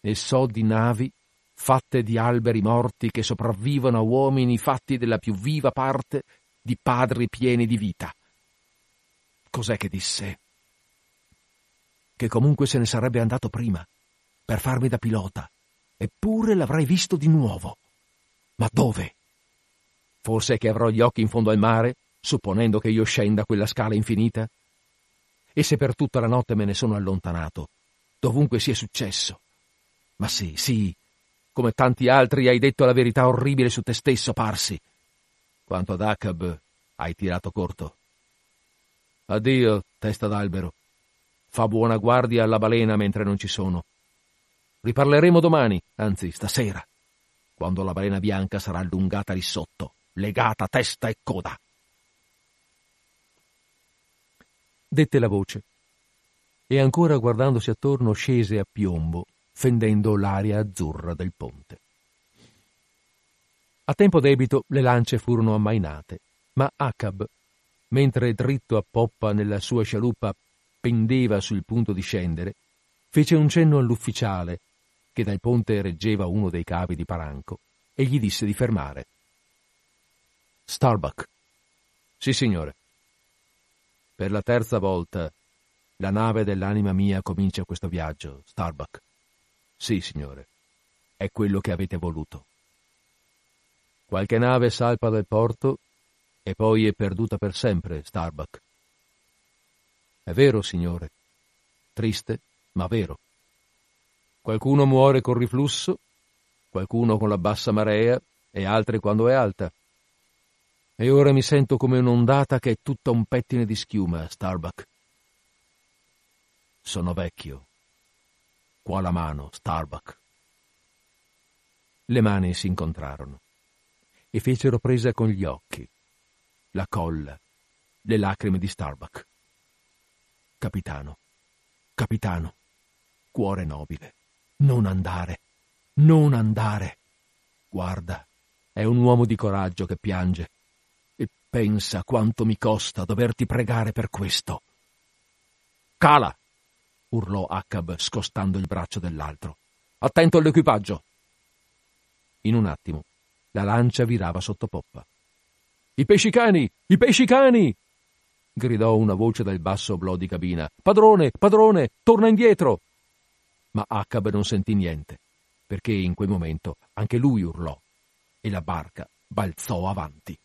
E so di navi fatte di alberi morti che sopravvivono a uomini fatti della più viva parte di padri pieni di vita. Cos'è che disse? Che comunque se ne sarebbe andato prima, per farmi da pilota, eppure l'avrei visto di nuovo. Ma dove? Forse che avrò gli occhi in fondo al mare, supponendo che io scenda quella scala infinita? E se per tutta la notte me ne sono allontanato, dovunque sia successo? Ma sì, sì, come tanti altri hai detto la verità orribile su te stesso, Parsi. Quanto ad Acab, hai tirato corto. Addio, testa d'albero. Fa buona guardia alla balena mentre non ci sono. Riparleremo domani, anzi stasera, quando la balena bianca sarà allungata lì sotto, legata testa e coda. Dette la voce, e ancora guardandosi attorno scese a piombo fendendo l'aria azzurra del ponte. A tempo debito le lance furono ammainate, ma Acab, mentre dritto a poppa nella sua scialuppa pendeva sul punto di scendere, fece un cenno all'ufficiale, che dal ponte reggeva uno dei cavi di Paranco, e gli disse di fermare. Starbuck. Sì, signore. Per la terza volta la nave dell'anima mia comincia questo viaggio, Starbuck. Sì, signore, è quello che avete voluto. Qualche nave salpa dal porto e poi è perduta per sempre, Starbuck. È vero, signore. Triste, ma vero. Qualcuno muore col riflusso, qualcuno con la bassa marea e altre quando è alta. E ora mi sento come un'ondata che è tutta un pettine di schiuma, Starbuck. Sono vecchio. Qua la mano, Starbuck. Le mani si incontrarono e fecero presa con gli occhi, la colla, le lacrime di Starbuck. Capitano, capitano, cuore nobile, non andare, non andare. Guarda, è un uomo di coraggio che piange. E pensa quanto mi costa doverti pregare per questo. Cala! urlò Acab scostando il braccio dell'altro. Attento all'equipaggio! In un attimo la lancia virava sotto poppa. I pesci cani! I pesci cani! Gridò una voce dal basso oblò di cabina. Padrone, padrone, torna indietro! Ma Acab non sentì niente, perché in quel momento anche lui urlò e la barca balzò avanti.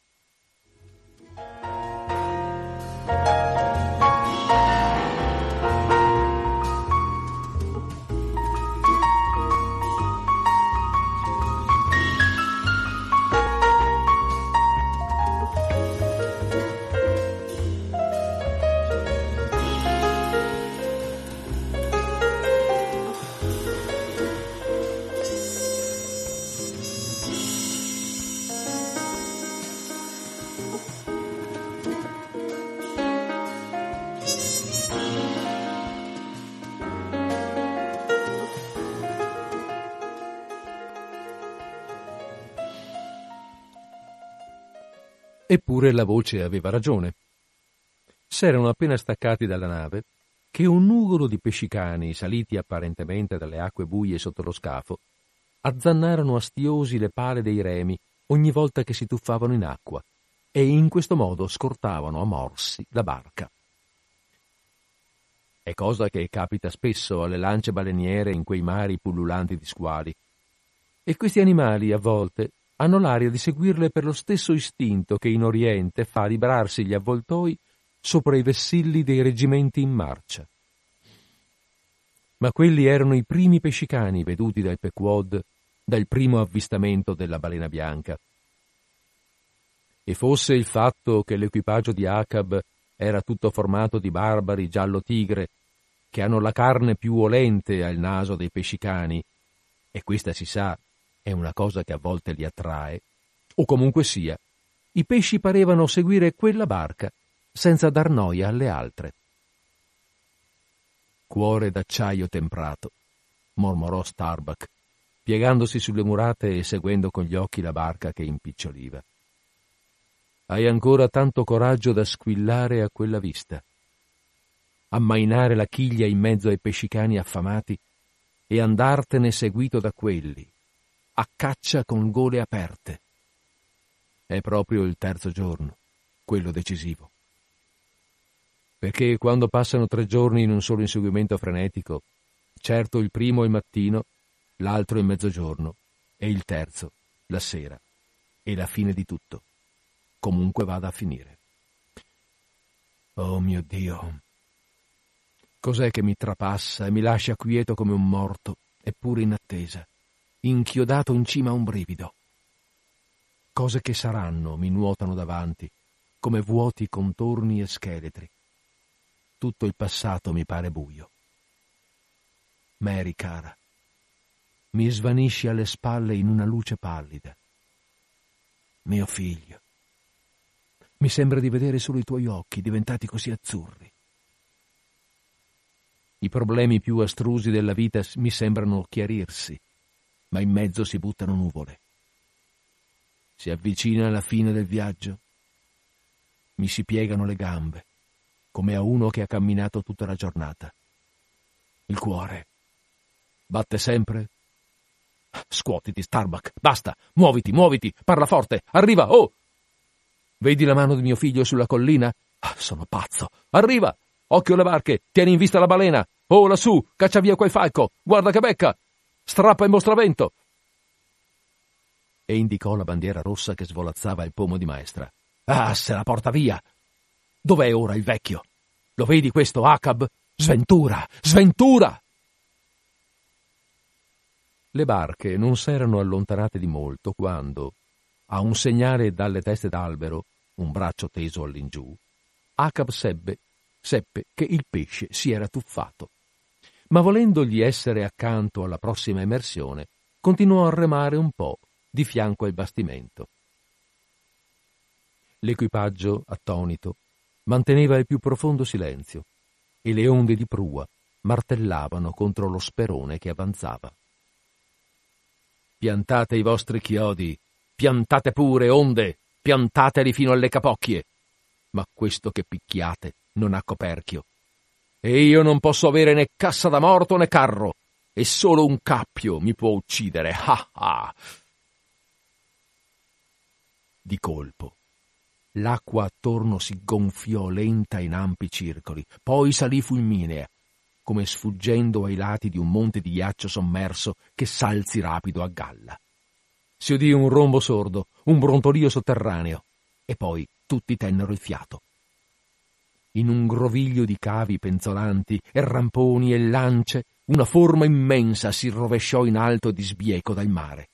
Eppure la voce aveva ragione. S'erano appena staccati dalla nave che un nugolo di pescicani, saliti apparentemente dalle acque buie sotto lo scafo, azzannarono astiosi le pale dei remi ogni volta che si tuffavano in acqua e in questo modo scortavano a morsi la barca. È cosa che capita spesso alle lance baleniere in quei mari pullulanti di squali. E questi animali a volte hanno l'aria di seguirle per lo stesso istinto che in Oriente fa librarsi gli avvoltoi sopra i vessilli dei reggimenti in marcia. Ma quelli erano i primi pescicani veduti dal Pequod dal primo avvistamento della balena bianca. E fosse il fatto che l'equipaggio di Acab era tutto formato di barbari giallo tigre, che hanno la carne più olente al naso dei pescicani, e questa si sa è una cosa che a volte li attrae, o comunque sia, i pesci parevano seguire quella barca senza dar noia alle altre. Cuore d'acciaio temprato, mormorò Starbuck, piegandosi sulle murate e seguendo con gli occhi la barca che impiccioliva. Hai ancora tanto coraggio da squillare a quella vista, ammainare la chiglia in mezzo ai pescicani affamati e andartene seguito da quelli, a caccia con gole aperte. È proprio il terzo giorno, quello decisivo. Perché quando passano tre giorni in un solo inseguimento frenetico, certo il primo è mattino, l'altro è mezzogiorno e il terzo la sera, è la fine di tutto, comunque vada a finire. Oh mio Dio! Cos'è che mi trapassa e mi lascia quieto come un morto, eppure in attesa? Inchiodato in cima a un brivido. Cose che saranno mi nuotano davanti, come vuoti contorni e scheletri. Tutto il passato mi pare buio. Mary, cara, mi svanisci alle spalle in una luce pallida. Mio figlio, mi sembra di vedere solo i tuoi occhi diventati così azzurri. I problemi più astrusi della vita mi sembrano chiarirsi ma in mezzo si buttano nuvole. Si avvicina la fine del viaggio. Mi si piegano le gambe, come a uno che ha camminato tutta la giornata. Il cuore batte sempre. Scuotiti, Starbuck, basta, muoviti, muoviti, parla forte, arriva, oh! Vedi la mano di mio figlio sulla collina? Ah, sono pazzo, arriva! Occhio alle barche, tieni in vista la balena! Oh, lassù, caccia via quel falco, guarda che becca! Strappa il mostravento! E indicò la bandiera rossa che svolazzava il pomo di maestra. Ah, se la porta via! Dov'è ora il vecchio? Lo vedi questo, Acab? Sventura! Sventura! Le barche non s'erano allontanate di molto quando, a un segnale dalle teste d'albero, un braccio teso all'ingiù, Acab sebbe, seppe che il pesce si era tuffato. Ma volendogli essere accanto alla prossima emersione, continuò a remare un po' di fianco al bastimento. L'equipaggio, attonito, manteneva il più profondo silenzio e le onde di prua martellavano contro lo sperone che avanzava. Piantate i vostri chiodi, piantate pure onde, piantateli fino alle capocchie, ma questo che picchiate non ha coperchio. E io non posso avere né cassa da morto né carro, e solo un cappio mi può uccidere. Ah ah! Di colpo L'acqua attorno si gonfiò lenta in ampi circoli, poi salì fulminea, come sfuggendo ai lati di un monte di ghiaccio sommerso che salzi rapido a galla. Si udì un rombo sordo, un brontolio sotterraneo, e poi tutti tennero il fiato. In un groviglio di cavi penzolanti e ramponi e lance, una forma immensa si rovesciò in alto di sbieco dal mare.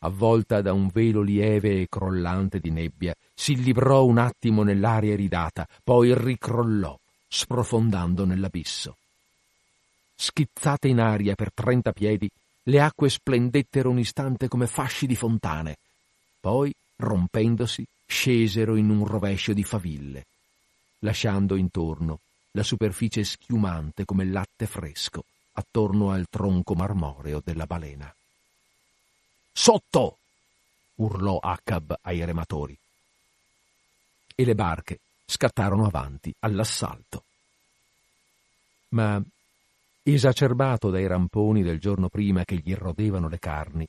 Avvolta da un velo lieve e crollante di nebbia, si librò un attimo nell'aria iridata, poi ricrollò, sprofondando nell'abisso. Schizzate in aria per trenta piedi, le acque splendettero un istante come fasci di fontane, poi, rompendosi, scesero in un rovescio di faville, lasciando intorno la superficie schiumante come latte fresco attorno al tronco marmoreo della balena. Sotto! urlò Acab ai rematori. E le barche scattarono avanti all'assalto. Ma, esacerbato dai ramponi del giorno prima che gli rodevano le carni,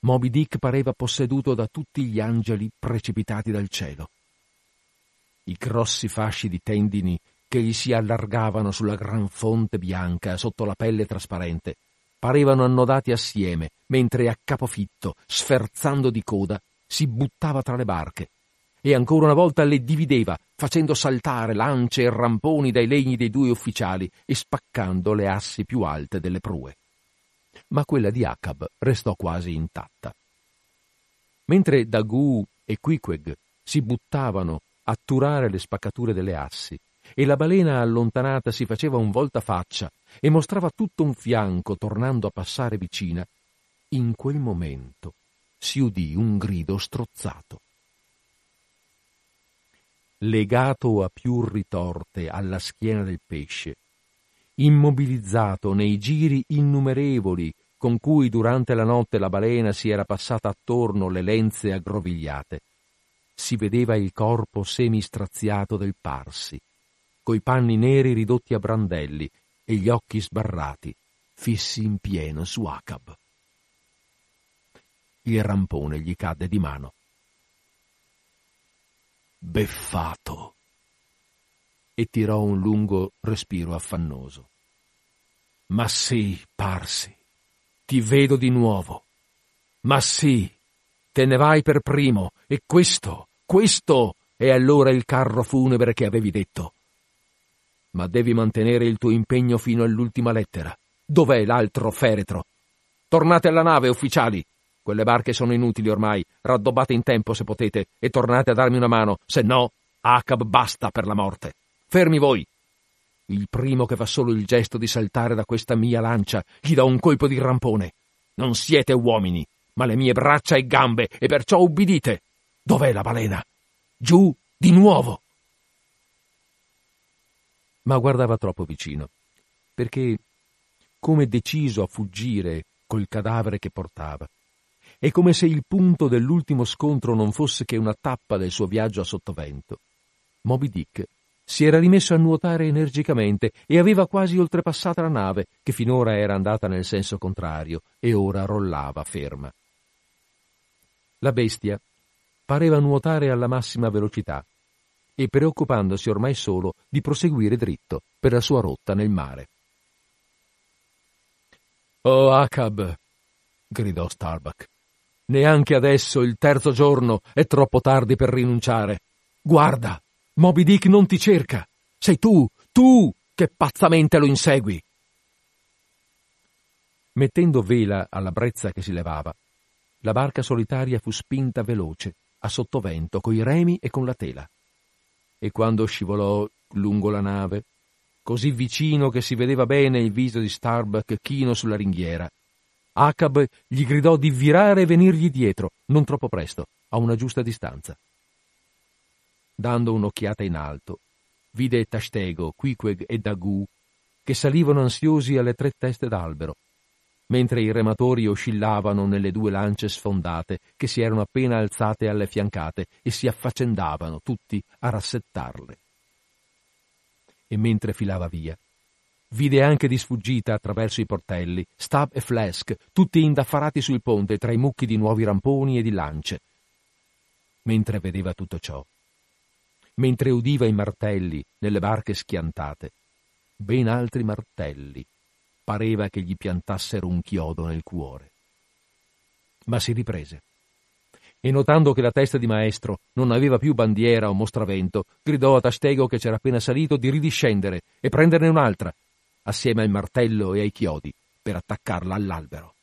Moby Dick pareva posseduto da tutti gli angeli precipitati dal cielo. I grossi fasci di tendini che gli si allargavano sulla gran fonte bianca sotto la pelle trasparente parevano annodati assieme, mentre a capofitto, sferzando di coda, si buttava tra le barche e ancora una volta le divideva, facendo saltare lance e ramponi dai legni dei due ufficiali e spaccando le assi più alte delle prue. Ma quella di Acab restò quasi intatta. Mentre Dagu e Quiqueg si buttavano a turare le spaccature delle assi e la balena allontanata si faceva un voltafaccia e mostrava tutto un fianco tornando a passare vicina, in quel momento si udì un grido strozzato. Legato a più ritorte alla schiena del pesce, immobilizzato nei giri innumerevoli con cui durante la notte la balena si era passata attorno le lenze aggrovigliate, si vedeva il corpo semistraziato del Parsi, coi panni neri ridotti a brandelli e gli occhi sbarrati, fissi in pieno su Acab. Il rampone gli cadde di mano. Beffato! E tirò un lungo respiro affannoso. Ma sì, Parsi, ti vedo di nuovo. Ma sì, te ne vai per primo, e questo, questo è allora il carro funebre che avevi detto ma devi mantenere il tuo impegno fino all'ultima lettera. Dov'è l'altro feretro? Tornate alla nave, ufficiali! Quelle barche sono inutili ormai, raddobbate in tempo se potete e tornate a darmi una mano, se no, Acab basta per la morte. Fermi voi! Il primo che fa solo il gesto di saltare da questa mia lancia, gli do un colpo di rampone. Non siete uomini, ma le mie braccia e gambe, e perciò ubbidite. Dov'è la balena? Giù, di nuovo! ma guardava troppo vicino, perché, come deciso a fuggire col cadavere che portava, e come se il punto dell'ultimo scontro non fosse che una tappa del suo viaggio a sottovento, Moby Dick si era rimesso a nuotare energicamente e aveva quasi oltrepassata la nave, che finora era andata nel senso contrario e ora rollava ferma. La bestia pareva nuotare alla massima velocità e preoccupandosi ormai solo di proseguire dritto per la sua rotta nel mare. Oh Acab, gridò Starbuck, neanche adesso, il terzo giorno, è troppo tardi per rinunciare. Guarda, Moby Dick non ti cerca. Sei tu, tu, che pazzamente lo insegui. Mettendo vela alla brezza che si levava, la barca solitaria fu spinta veloce, a sottovento, coi remi e con la tela. E quando scivolò lungo la nave, così vicino che si vedeva bene il viso di Starbuck chino sulla ringhiera, Acab gli gridò di virare e venirgli dietro, non troppo presto, a una giusta distanza. Dando un'occhiata in alto, vide Tashtego, Quiqueg e Dagu che salivano ansiosi alle tre teste d'albero, mentre i rematori oscillavano nelle due lance sfondate che si erano appena alzate alle fiancate e si affaccendavano tutti a rassettarle. E mentre filava via, vide anche di sfuggita attraverso i portelli Stab e Flask, tutti indaffarati sul ponte tra i mucchi di nuovi ramponi e di lance. Mentre vedeva tutto ciò, mentre udiva i martelli nelle barche schiantate, ben altri martelli pareva che gli piantassero un chiodo nel cuore. Ma si riprese e notando che la testa di maestro non aveva più bandiera o mostravento, gridò a Tastego che c'era appena salito di ridiscendere e prenderne un'altra, assieme al martello e ai chiodi, per attaccarla all'albero.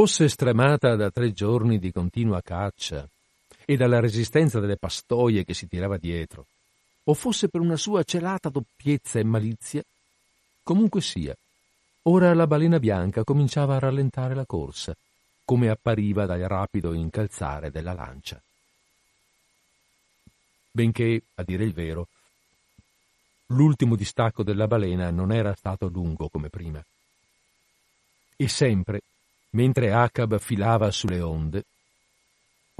Fosse stremata da tre giorni di continua caccia e dalla resistenza delle pastoie che si tirava dietro, o fosse per una sua celata doppiezza e malizia, comunque sia, ora la balena bianca cominciava a rallentare la corsa, come appariva dal rapido incalzare della lancia. Benché, a dire il vero, l'ultimo distacco della balena non era stato lungo come prima. E sempre, mentre Acab filava sulle onde,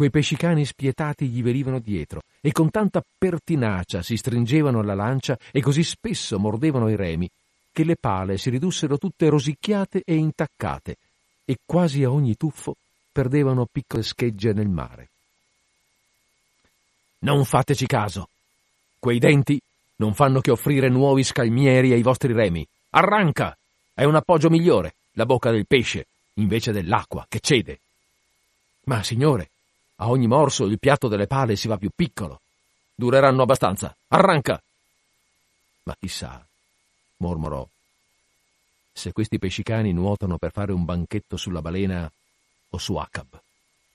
quei pescicani spietati gli venivano dietro e con tanta pertinacia si stringevano alla lancia e così spesso mordevano i remi che le pale si ridussero tutte rosicchiate e intaccate e quasi a ogni tuffo perdevano piccole schegge nel mare. Non fateci caso. Quei denti non fanno che offrire nuovi scalmieri ai vostri remi. Arranca! È un appoggio migliore, la bocca del pesce, invece dell'acqua che cede. Ma, signore, a ogni morso il piatto delle pale si va più piccolo. Dureranno abbastanza. Arranca! Ma chissà, mormorò, se questi pescicani nuotano per fare un banchetto sulla balena o su Acab.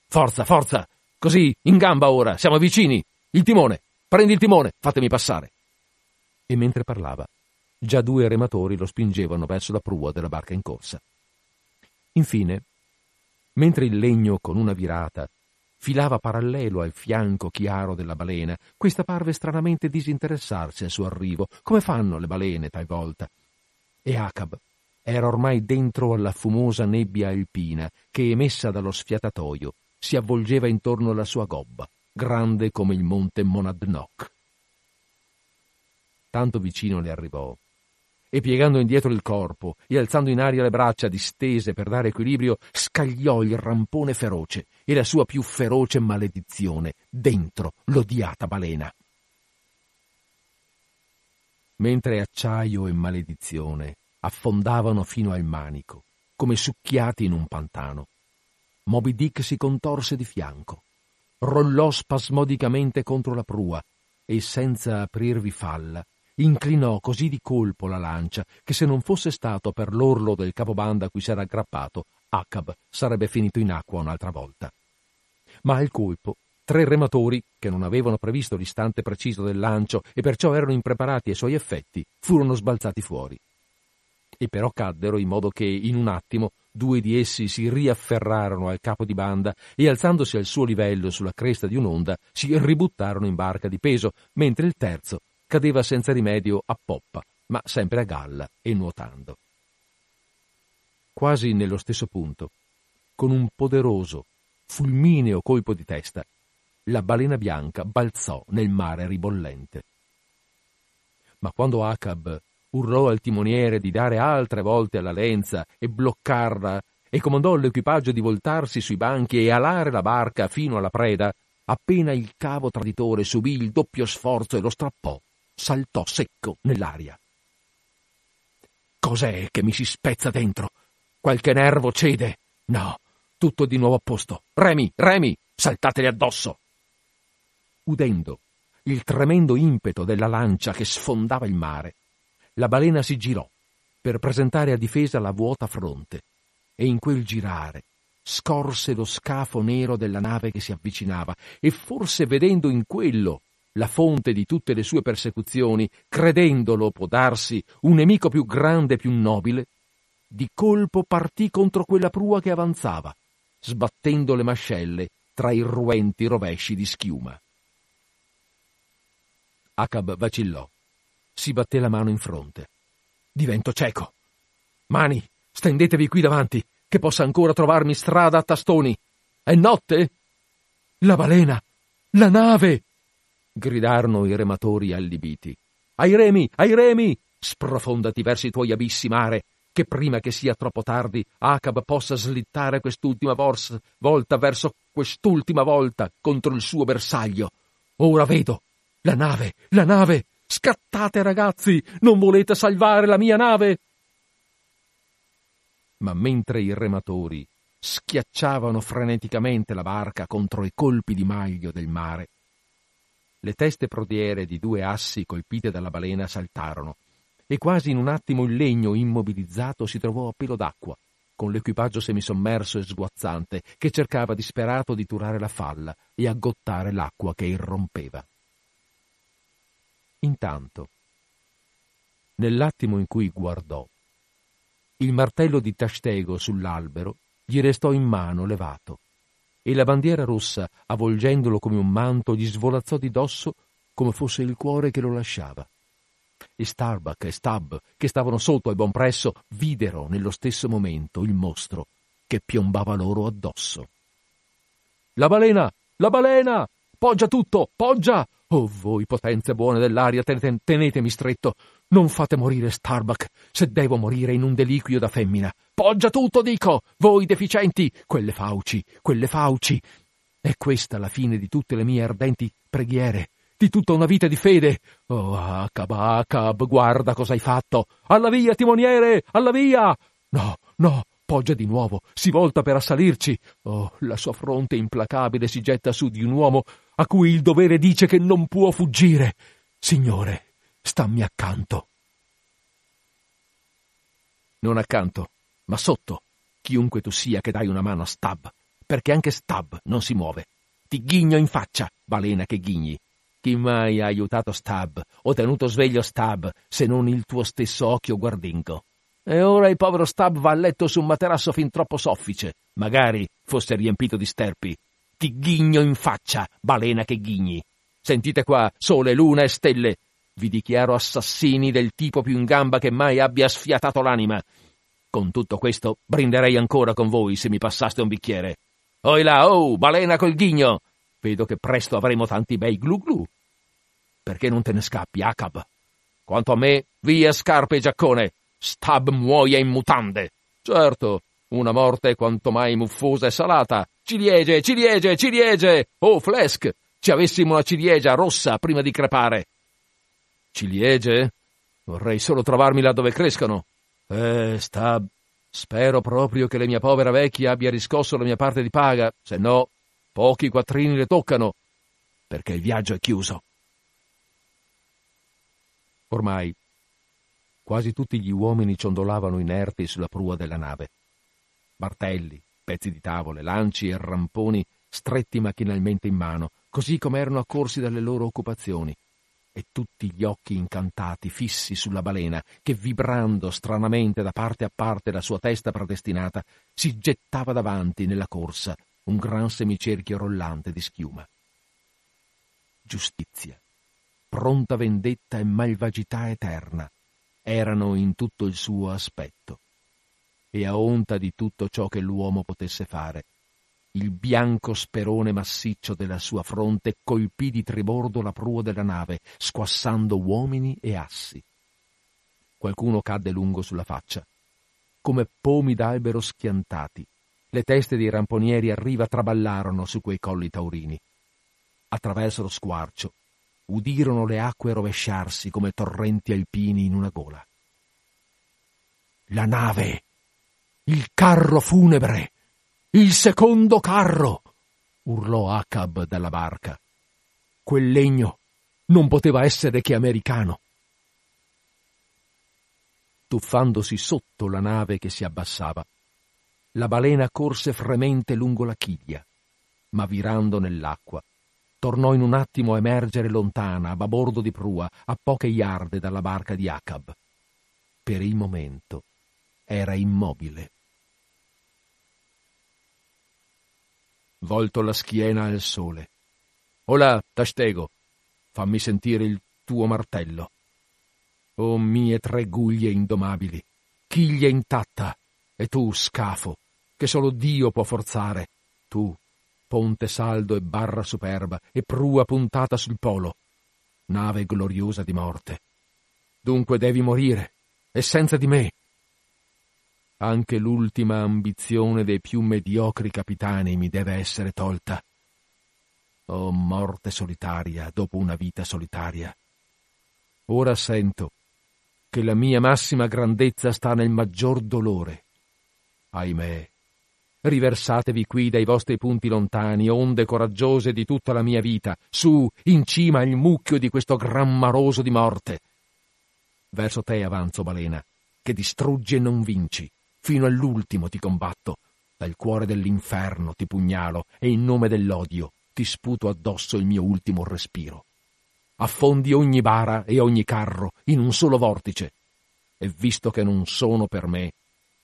Forza, forza! Così, in gamba ora, siamo vicini! Il timone! Prendi il timone, fatemi passare! E mentre parlava, già due rematori lo spingevano verso la prua della barca in corsa. Infine, mentre il legno con una virata filava parallelo al fianco chiaro della balena, questa parve stranamente disinteressarsi al suo arrivo, come fanno le balene talvolta. E Acab era ormai dentro alla fumosa nebbia alpina che, emessa dallo sfiatatoio, si avvolgeva intorno alla sua gobba, grande come il monte Monadnock. Tanto vicino le arrivò e piegando indietro il corpo e alzando in aria le braccia distese per dare equilibrio, scagliò il rampone feroce e la sua più feroce maledizione dentro l'odiata balena. Mentre acciaio e maledizione affondavano fino al manico, come succhiati in un pantano, Moby Dick si contorse di fianco, rollò spasmodicamente contro la prua e senza aprirvi falla inclinò così di colpo la lancia che se non fosse stato per l'orlo del capobanda a cui s'era aggrappato, Acab sarebbe finito in acqua un'altra volta. Ma al colpo, tre rematori, che non avevano previsto l'istante preciso del lancio e perciò erano impreparati ai suoi effetti, furono sbalzati fuori. E però caddero in modo che, in un attimo, due di essi si riafferrarono al capo di banda e alzandosi al suo livello sulla cresta di un'onda si ributtarono in barca di peso, mentre il terzo cadeva senza rimedio a poppa, ma sempre a galla e nuotando. quasi nello stesso punto, con un poderoso, fulmineo colpo di testa, la balena bianca balzò nel mare ribollente. Ma quando Acab urlò al timoniere di dare altre volte alla lenza e bloccarla e comandò all'equipaggio di voltarsi sui banchi e alare la barca fino alla preda, appena il cavo traditore subì il doppio sforzo e lo strappò, saltò secco nell'aria. Cos'è che mi si spezza dentro? Qualche nervo cede? No, tutto di nuovo a posto. Remi, remi, saltateli addosso. Udendo il tremendo impeto della lancia che sfondava il mare, la balena si girò per presentare a difesa la vuota fronte e in quel girare scorse lo scafo nero della nave che si avvicinava e forse vedendo in quello la fonte di tutte le sue persecuzioni, credendolo, può darsi, un nemico più grande e più nobile, di colpo partì contro quella prua che avanzava, sbattendo le mascelle tra i ruenti rovesci di schiuma. Acab vacillò, si batté la mano in fronte. Divento cieco. Mani, stendetevi qui davanti, che possa ancora trovarmi strada a tastoni. È notte? La balena! La nave! Gridarono i rematori allibiti. Ai remi! Ai remi! Sprofondati verso i tuoi abissi, mare, che prima che sia troppo tardi Acab possa slittare quest'ultima vorsa, volta verso quest'ultima volta contro il suo bersaglio. Ora vedo! La nave! La nave! Scattate, ragazzi! Non volete salvare la mia nave? Ma mentre i rematori schiacciavano freneticamente la barca contro i colpi di maglio del mare, le teste prodiere di due assi colpite dalla balena saltarono e quasi in un attimo il legno immobilizzato si trovò a pelo d'acqua, con l'equipaggio semisommerso e sguazzante che cercava disperato di turare la falla e aggottare l'acqua che irrompeva. Intanto, nell'attimo in cui guardò, il martello di Tastego sull'albero gli restò in mano levato e la bandiera rossa, avvolgendolo come un manto, gli svolazzò di dosso come fosse il cuore che lo lasciava. E Starbuck e Stab, che stavano sotto e buon presso, videro nello stesso momento il mostro che piombava loro addosso. La balena! La balena! Poggia tutto! Poggia! Oh, voi potenze buone dell'aria, ten- tenetemi stretto! Non fate morire Starbuck, se devo morire in un deliquio da femmina. Poggia tutto, dico! Voi deficienti! Quelle fauci, quelle fauci! È questa la fine di tutte le mie ardenti preghiere, di tutta una vita di fede. Oh, Acab, Acab, guarda cosa hai fatto! Alla via, timoniere! Alla via! No, no, poggia di nuovo, si volta per assalirci. Oh, la sua fronte implacabile si getta su di un uomo a cui il dovere dice che non può fuggire. Signore, Stammi accanto. Non accanto, ma sotto, chiunque tu sia che dai una mano a Stab, perché anche Stab non si muove. Ti ghigno in faccia, balena che ghigni. Chi mai ha aiutato Stab o tenuto sveglio Stab se non il tuo stesso occhio guardingo? E ora il povero Stab va a letto su un materasso fin troppo soffice, magari fosse riempito di sterpi. Ti ghigno in faccia, balena che ghigni. Sentite qua, sole, luna e stelle, vi dichiaro assassini del tipo più in gamba che mai abbia sfiatato l'anima. Con tutto questo brinderei ancora con voi se mi passaste un bicchiere. Oi là, oh, balena col ghigno! Vedo che presto avremo tanti bei glu glu. Perché non te ne scappi, Acab? Quanto a me, via scarpe e giaccone. Stab muoia in mutande. Certo, una morte quanto mai muffosa e salata. Ciliegie, ciliegie, ciliegie! Oh, Flesk! Ci avessimo una ciliegia rossa prima di crepare. Ciliegie? Vorrei solo trovarmi là dove crescono. Eh, sta... Spero proprio che la mia povera vecchia abbia riscosso la mia parte di paga, se no pochi quattrini le toccano, perché il viaggio è chiuso. Ormai quasi tutti gli uomini ciondolavano inerti sulla prua della nave. Martelli, pezzi di tavole, lanci e ramponi stretti macchinalmente in mano, così come erano accorsi dalle loro occupazioni e tutti gli occhi incantati fissi sulla balena che, vibrando stranamente da parte a parte la sua testa predestinata, si gettava davanti nella corsa, un gran semicerchio rollante di schiuma. Giustizia, pronta vendetta e malvagità eterna erano in tutto il suo aspetto. e a onta di tutto ciò che l'uomo potesse fare. Il bianco sperone massiccio della sua fronte colpì di tribordo la prua della nave, squassando uomini e assi. Qualcuno cadde lungo sulla faccia. Come pomi d'albero schiantati, le teste dei ramponieri a riva traballarono su quei colli taurini. Attraverso lo squarcio udirono le acque rovesciarsi come torrenti alpini in una gola. La nave! Il carro funebre! Il secondo carro! urlò Acab dalla barca. Quel legno non poteva essere che americano. Tuffandosi sotto la nave che si abbassava, la balena corse fremente lungo la chiglia, ma virando nell'acqua, tornò in un attimo a emergere lontana, a babordo di prua, a poche iarde dalla barca di Acab. Per il momento era immobile. volto la schiena al sole. Ola, Tastego, fammi sentire il tuo martello. O mie tre guglie indomabili, chiglia intatta, e tu, scafo, che solo Dio può forzare, tu, ponte saldo e barra superba, e prua puntata sul polo, nave gloriosa di morte. Dunque devi morire, e senza di me, anche l'ultima ambizione dei più mediocri capitani mi deve essere tolta. Oh morte solitaria dopo una vita solitaria. Ora sento che la mia massima grandezza sta nel maggior dolore. Ahimè, riversatevi qui dai vostri punti lontani, onde coraggiose di tutta la mia vita, su, in cima al mucchio di questo gran maroso di morte. Verso te avanzo, balena, che distruggi e non vinci. Fino all'ultimo ti combatto. Dal cuore dell'inferno ti pugnalo e in nome dell'odio ti sputo addosso il mio ultimo respiro. Affondi ogni bara e ogni carro in un solo vortice. E visto che non sono per me,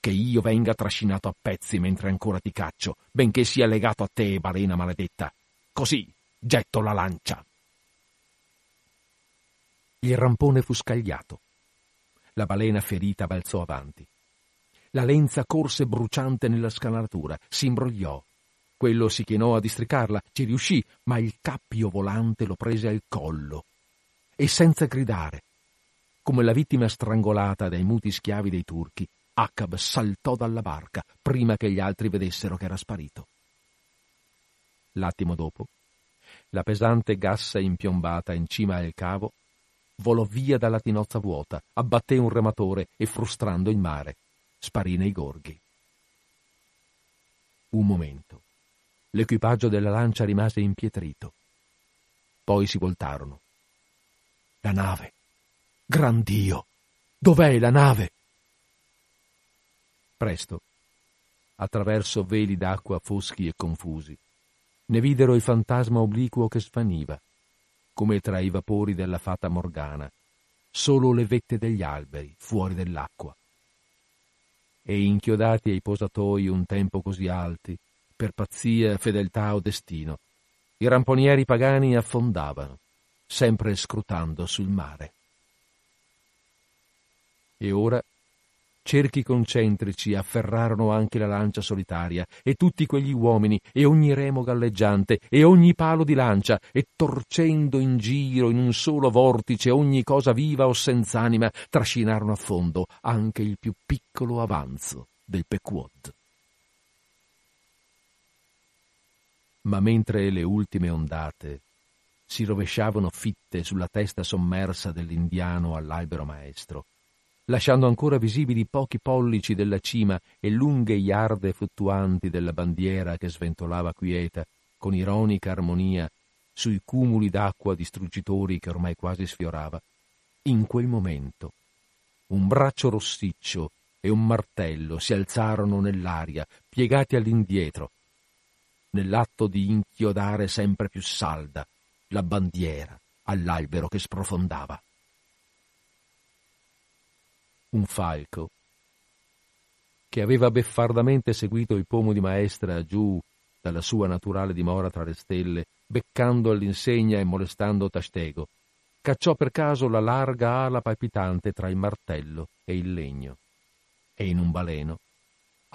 che io venga trascinato a pezzi mentre ancora ti caccio, benché sia legato a te, balena maledetta. Così getto la lancia. Il rampone fu scagliato. La balena ferita balzò avanti. La lenza corse bruciante nella scalatura, si imbrogliò. Quello si chinò a districarla, ci riuscì, ma il cappio volante lo prese al collo. E senza gridare, come la vittima strangolata dai muti schiavi dei turchi, Acab saltò dalla barca prima che gli altri vedessero che era sparito. L'attimo dopo, la pesante gassa impiombata in cima al cavo volò via dalla tinozza vuota, abbatté un rematore e frustrando il mare sparì nei gorghi. Un momento. L'equipaggio della lancia rimase impietrito. Poi si voltarono. La nave. Gran Dio! Dov'è la nave? Presto, attraverso veli d'acqua foschi e confusi, ne videro il fantasma obliquo che svaniva, come tra i vapori della fata morgana, solo le vette degli alberi fuori dell'acqua e inchiodati ai posatoi un tempo così alti, per pazzia, fedeltà o destino, i ramponieri pagani affondavano, sempre scrutando sul mare. E ora cerchi concentrici afferrarono anche la lancia solitaria e tutti quegli uomini e ogni remo galleggiante e ogni palo di lancia e torcendo in giro in un solo vortice ogni cosa viva o senz'anima trascinarono a fondo anche il più piccolo avanzo del Pequod. Ma mentre le ultime ondate si rovesciavano fitte sulla testa sommersa dell'indiano all'albero maestro, lasciando ancora visibili pochi pollici della cima e lunghe iarde fluttuanti della bandiera che sventolava quieta, con ironica armonia, sui cumuli d'acqua distruggitori che ormai quasi sfiorava, in quel momento un braccio rossiccio e un martello si alzarono nell'aria, piegati all'indietro, nell'atto di inchiodare sempre più salda la bandiera all'albero che sprofondava un falco, che aveva beffardamente seguito il pomo di maestra giù dalla sua naturale dimora tra le stelle, beccando all'insegna e molestando Tastego, cacciò per caso la larga ala palpitante tra il martello e il legno, e in un baleno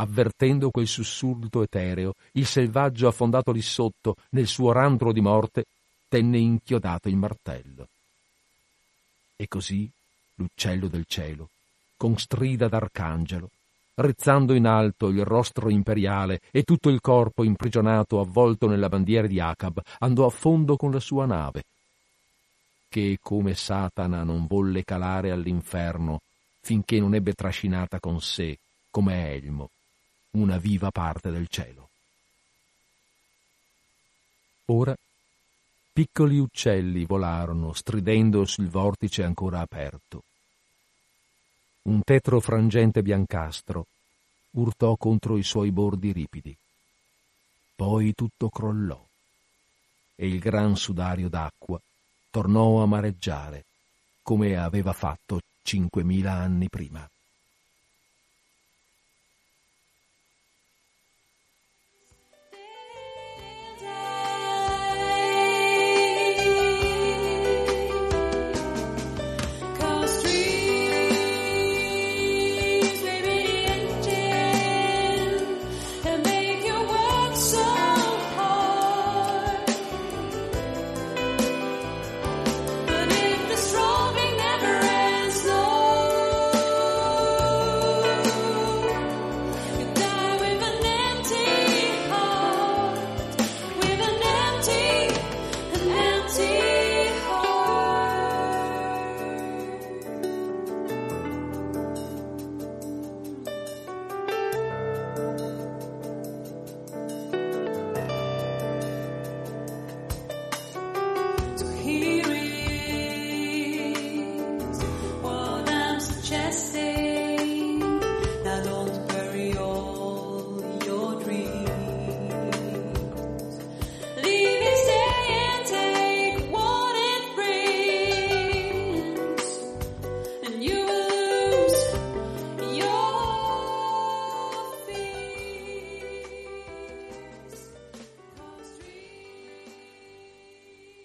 avvertendo quel sussurro etereo, il selvaggio affondato lì sotto, nel suo randro di morte, tenne inchiodato il martello. E così l'uccello del cielo, con strida d'arcangelo, rizzando in alto il rostro imperiale e tutto il corpo imprigionato avvolto nella bandiera di Acab, andò a fondo con la sua nave, che come Satana non volle calare all'inferno finché non ebbe trascinata con sé, come elmo, una viva parte del cielo. Ora piccoli uccelli volarono stridendo sul vortice ancora aperto. Un tetro frangente biancastro urtò contro i suoi bordi ripidi. Poi tutto crollò e il gran sudario d'acqua tornò a mareggiare come aveva fatto cinquemila anni prima.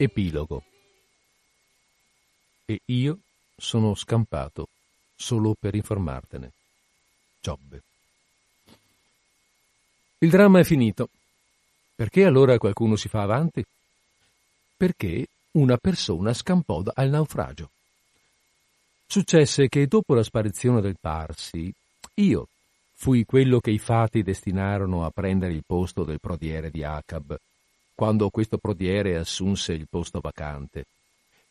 Epilogo. E io sono scampato solo per informartene. Giobbe. Il dramma è finito. Perché allora qualcuno si fa avanti? Perché una persona scampò al naufragio. Successe che dopo la sparizione del Parsi, io fui quello che i fati destinarono a prendere il posto del prodiere di Acab quando questo prodiere assunse il posto vacante.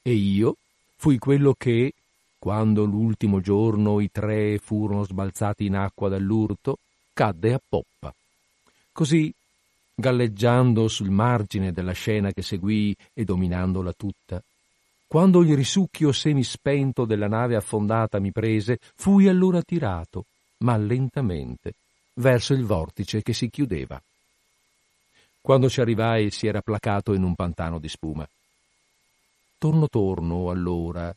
E io fui quello che, quando l'ultimo giorno i tre furono sbalzati in acqua dall'urto, cadde a poppa. Così, galleggiando sul margine della scena che seguì e dominandola tutta, quando il risucchio semispento della nave affondata mi prese, fui allora tirato, ma lentamente, verso il vortice che si chiudeva. Quando ci arrivai si era placato in un pantano di spuma. Torno torno, allora,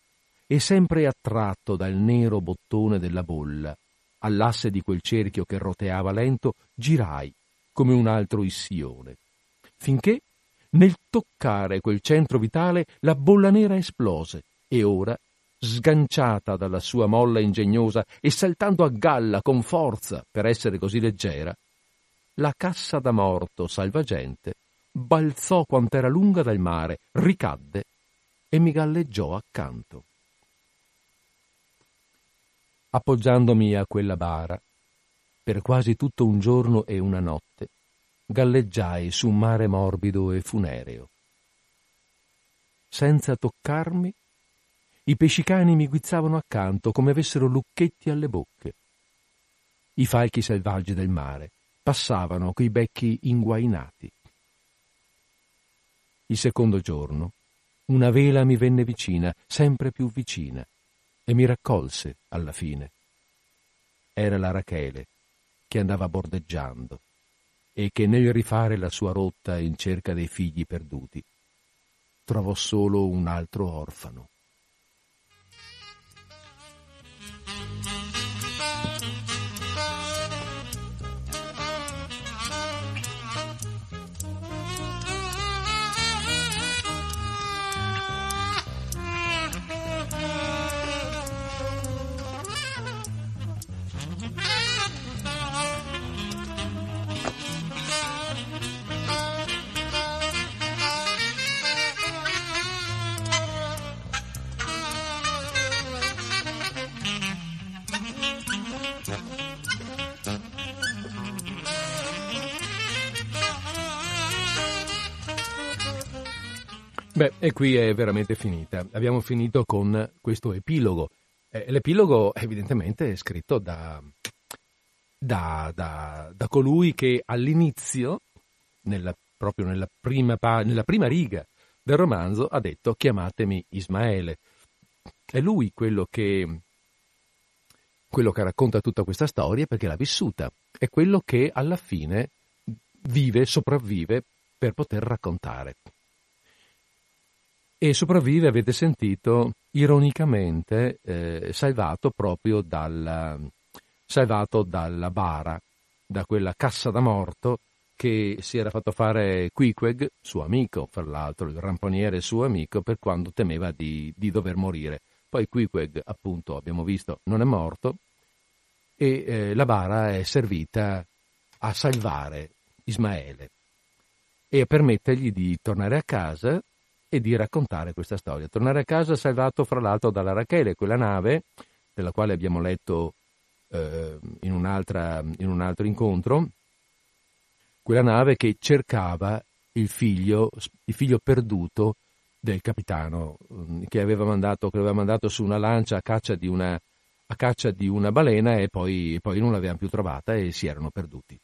e sempre attratto dal nero bottone della bolla, all'asse di quel cerchio che roteava lento, girai come un altro issione, finché, nel toccare quel centro vitale, la bolla nera esplose e ora, sganciata dalla sua molla ingegnosa e saltando a galla con forza per essere così leggera, la cassa da morto salvagente balzò quant'era lunga dal mare, ricadde e mi galleggiò accanto. Appoggiandomi a quella bara, per quasi tutto un giorno e una notte, galleggiai su un mare morbido e funereo. Senza toccarmi, i pescicani mi guizzavano accanto come avessero lucchetti alle bocche. I falchi selvaggi del mare passavano coi becchi inguainati. Il secondo giorno una vela mi venne vicina, sempre più vicina, e mi raccolse alla fine. Era la Rachele, che andava bordeggiando e che nel rifare la sua rotta in cerca dei figli perduti trovò solo un altro orfano. Beh, e qui è veramente finita. Abbiamo finito con questo epilogo. Eh, l'epilogo evidentemente è scritto da, da, da, da colui che all'inizio, nella, proprio nella prima, nella prima riga del romanzo, ha detto chiamatemi Ismaele. È lui quello che, quello che racconta tutta questa storia perché l'ha vissuta. È quello che alla fine vive, sopravvive per poter raccontare e sopravvive, avete sentito, ironicamente eh, salvato proprio dalla, salvato dalla bara, da quella cassa da morto che si era fatto fare Queequeg, suo amico, fra l'altro, il ramponiere suo amico, per quando temeva di, di dover morire. Poi Queequeg, appunto, abbiamo visto, non è morto e eh, la bara è servita a salvare Ismaele e a permettergli di tornare a casa e di raccontare questa storia. Tornare a casa salvato fra l'altro dalla Rachele, quella nave della quale abbiamo letto eh, in, in un altro incontro, quella nave che cercava il figlio, il figlio perduto del capitano mm, che aveva, mandato, che aveva mandato su una lancia a caccia di una, caccia di una balena e poi, poi non l'avevano più trovata e si erano perduti.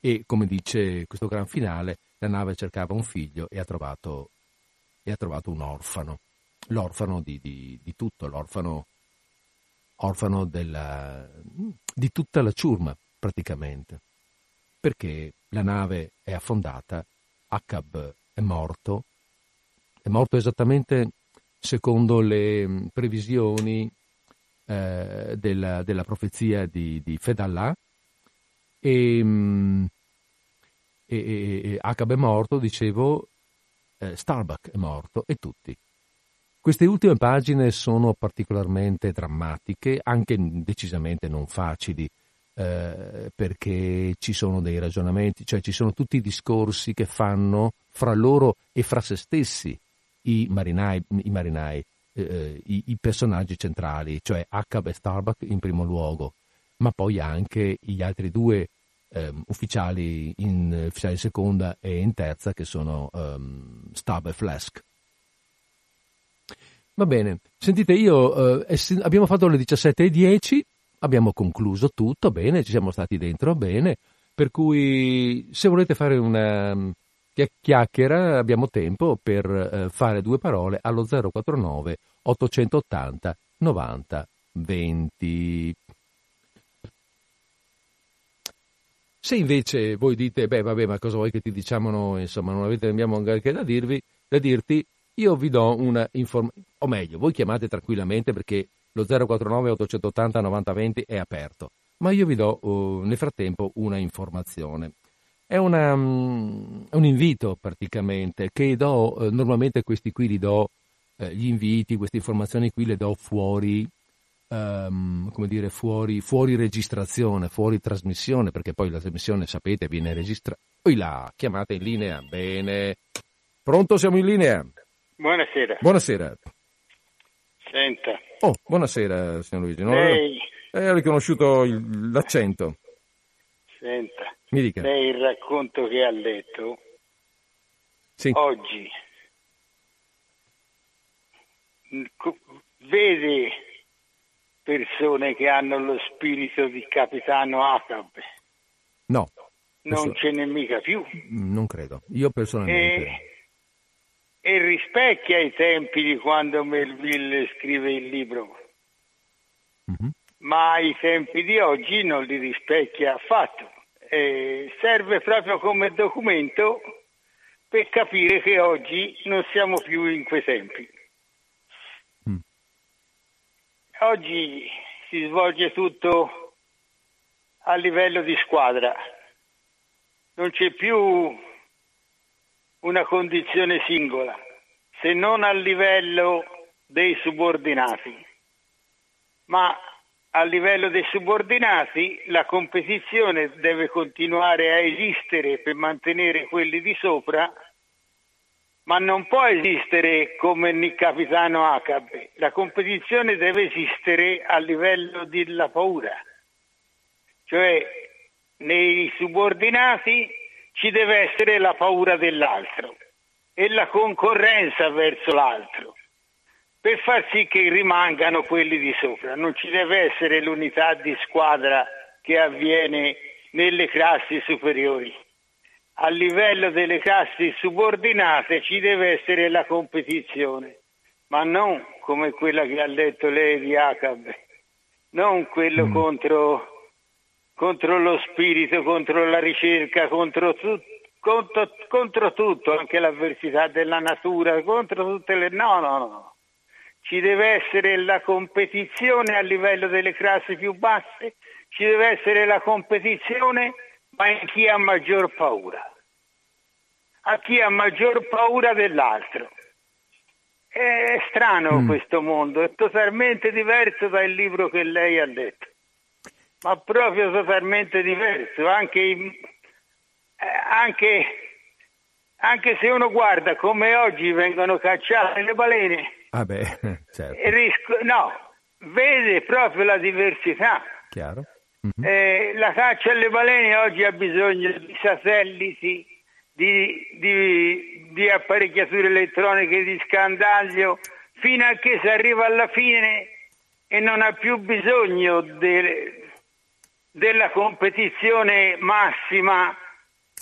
E come dice questo gran finale, la nave cercava un figlio e ha trovato e ha trovato un orfano, l'orfano di, di, di tutto, l'orfano orfano della, di tutta la ciurma praticamente, perché la nave è affondata, Acab è morto, è morto esattamente secondo le previsioni eh, della, della, profezia di, di Fedallah. E, mm, e, e, Acab è morto, dicevo, eh, Starbuck è morto e tutti. Queste ultime pagine sono particolarmente drammatiche, anche decisamente non facili, eh, perché ci sono dei ragionamenti, cioè ci sono tutti i discorsi che fanno fra loro e fra se stessi i marinai, i, marinai, eh, i, i personaggi centrali, cioè Hackab e Starbuck in primo luogo, ma poi anche gli altri due eh, ufficiali, in, ufficiali seconda e in terza che sono um, Stab e Flask. Va bene, sentite io, eh, abbiamo fatto le 17.10, abbiamo concluso tutto, bene, ci siamo stati dentro, bene, per cui se volete fare una mm, chiacchiera abbiamo tempo per eh, fare due parole allo 049 880 90 20. Se invece voi dite, beh vabbè, ma cosa vuoi che ti diciamo noi, insomma, non avete, abbiamo anche da, dirvi, da dirti, io vi do una informazione, o meglio, voi chiamate tranquillamente perché lo 049 880 9020 è aperto, ma io vi do uh, nel frattempo una informazione. È, una, um, un invito praticamente che do, uh, normalmente questi qui li do, uh, gli inviti, queste informazioni qui le do fuori um, come dire, fuori, fuori, registrazione, fuori trasmissione, perché poi la trasmissione, sapete, viene registrata. Poi la chiamata in linea, bene. Pronto, siamo in linea.
Buonasera.
Buonasera.
Senta.
Oh, buonasera, signor Luigi.
Non lei...
Ho riconosciuto il, l'accento.
Senta.
Mi dica.
Lei il racconto che ha letto
sì.
oggi vede persone che hanno lo spirito di capitano Acab.
No.
Non questo... ce n'è mica più.
Non credo. Io personalmente.
E, e rispecchia i tempi di quando Melville scrive il libro. Mm-hmm. Ma i tempi di oggi non li rispecchia affatto. E serve proprio come documento per capire che oggi non siamo più in quei tempi. Oggi si svolge tutto a livello di squadra, non c'è più una condizione singola, se non a livello dei subordinati, ma a livello dei subordinati la competizione deve continuare a esistere per mantenere quelli di sopra ma non può esistere come il capitano Acabe. La competizione deve esistere a livello della paura, cioè nei subordinati ci deve essere la paura dell'altro e la concorrenza verso l'altro per far sì che rimangano quelli di sopra. Non ci deve essere l'unità di squadra che avviene nelle classi superiori. A livello delle classi subordinate ci deve essere la competizione, ma non come quella che ha detto lei di Acab, non quello mm. contro, contro, lo spirito, contro la ricerca, contro, tu, contro, contro tutto, anche l'avversità della natura, contro tutte le... No, no, no. Ci deve essere la competizione a livello delle classi più basse, ci deve essere la competizione, ma in chi ha maggior paura. A chi ha maggior paura dell'altro. È strano mm. questo mondo, è totalmente diverso dal libro che lei ha letto, ma proprio totalmente diverso, anche, eh, anche, anche se uno guarda come oggi vengono cacciate le balene,
ah beh, certo.
risco, no, vede proprio la diversità.
Chiaro.
Mm-hmm. Eh, la caccia alle balene oggi ha bisogno di satelliti, di, di, di apparecchiature elettroniche di scandaglio fino a che si arriva alla fine e non ha più bisogno de, della competizione massima,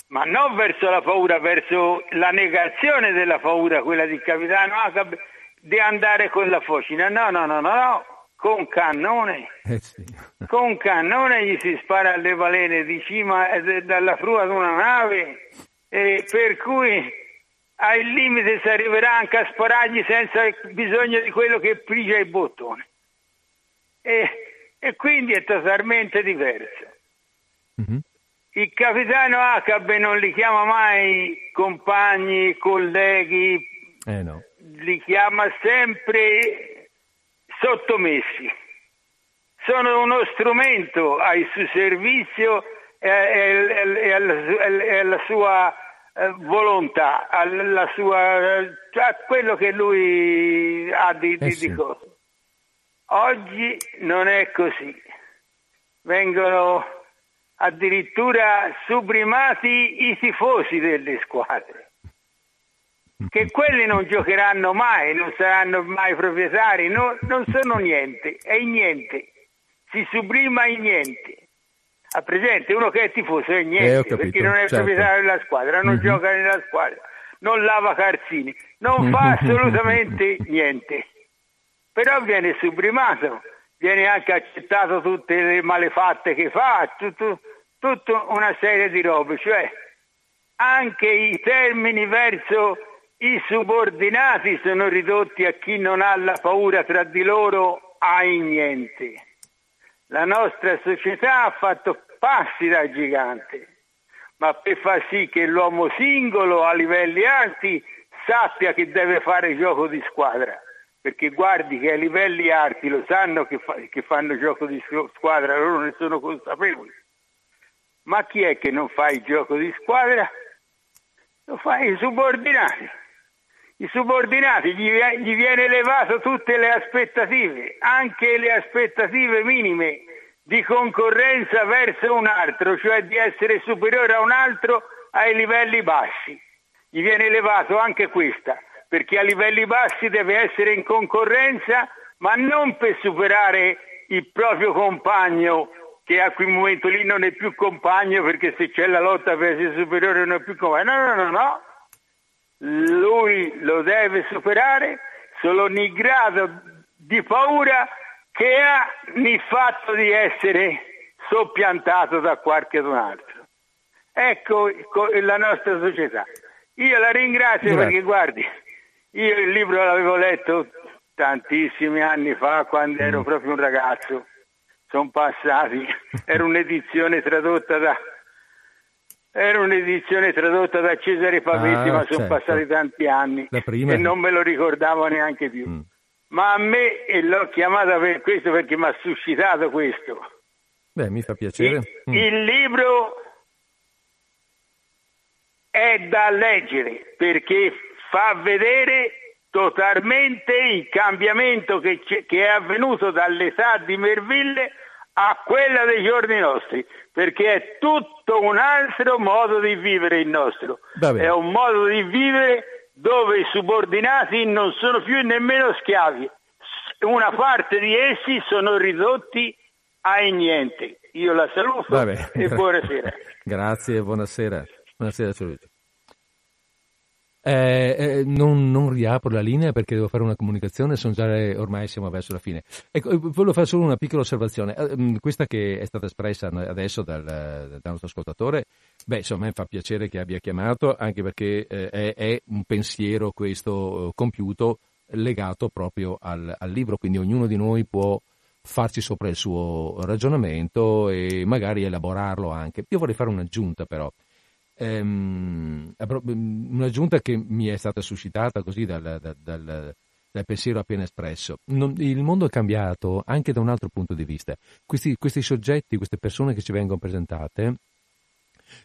ma non verso la paura, verso la negazione della paura, quella di capitano Acab, di andare con la focina. No, no, no, no, no, con cannone. Eh sì. con cannone gli si spara alle balene di cima eh, dalla prua di una nave eh, per cui al limite si arriverà anche a sparargli senza bisogno di quello che pigia il bottone. E, e quindi è totalmente diverso. Mm-hmm. Il capitano Acabe non li chiama mai compagni, colleghi,
eh no.
li chiama sempre sottomessi. Sono uno strumento al suo servizio e, alla, sua eh, volontà, alla sua, a quello che lui ha di, eh sì. di cose. Oggi non è così. Vengono addirittura sublimati i tifosi delle squadre, che quelli non giocheranno mai, non saranno mai proprietari, no, non sono niente, è niente, si sublima in niente. Ha presente uno che è tifoso è niente, eh, perché non è certo. proprietario della squadra, non mm-hmm. gioca nella squadra, non lava calzini, non fa assolutamente niente. Però viene sublimato, viene anche accettato tutte le malefatte che fa, tutto, tutta una serie di robe, cioè anche i termini verso i subordinati sono ridotti a chi non ha la paura tra di loro ai niente. La nostra società ha fatto passi da gigante, ma per far sì che l'uomo singolo a livelli alti sappia che deve fare gioco di squadra, perché guardi che a livelli alti lo sanno che, fa, che fanno gioco di squadra, loro ne sono consapevoli. Ma chi è che non fa il gioco di squadra? Lo fa i subordinati i subordinati gli, gli viene elevato tutte le aspettative, anche le aspettative minime di concorrenza verso un altro, cioè di essere superiore a un altro ai livelli bassi. Gli viene elevato anche questa, perché a livelli bassi deve essere in concorrenza, ma non per superare il proprio compagno, che a quel momento lì non è più compagno, perché se c'è la lotta per essere superiore non è più compagno. No, no, no, no lui lo deve superare solo nel grado di paura che ha nel fatto di essere soppiantato da qualche altro. Ecco la nostra società. Io la ringrazio Grazie. perché guardi, io il libro l'avevo letto tantissimi anni fa quando ero mm. proprio un ragazzo, sono passati, era un'edizione tradotta da era un'edizione tradotta da Cesare Pavetti, ah, ma sono certo. passati tanti anni e non me lo ricordavo neanche più. Mm. Ma a me, e l'ho chiamata per questo perché mi ha suscitato questo.
Beh, mi fa piacere.
Il, mm. il libro è da leggere perché fa vedere totalmente il cambiamento che, che, è avvenuto dall'età di Merville a quella dei giorni nostri perché è tutto un altro modo di vivere il nostro. È un modo di vivere dove i subordinati non sono più nemmeno schiavi. Una parte di essi sono ridotti ai niente. Io la saluto e buonasera.
Grazie, buonasera. Buonasera a eh, eh, non, non, riapro la linea perché devo fare una comunicazione, sono già, ormai siamo verso la fine. Ecco, volevo fare solo una piccola osservazione. Eh, mm, questa che è stata espressa adesso dal, dal nostro ascoltatore, beh, insomma, mi fa piacere che abbia chiamato, anche perché eh, è, è, un pensiero questo eh, compiuto legato proprio al, al libro, quindi ognuno di noi può farci sopra il suo ragionamento e magari elaborarlo anche. Io vorrei fare un'aggiunta però ehm, un'aggiunta che mi è stata suscitata così dal, dal, dal, dal pensiero appena espresso. Non, il mondo è cambiato anche da un altro punto di vista. Questi, questi soggetti, queste persone che ci vengono presentate,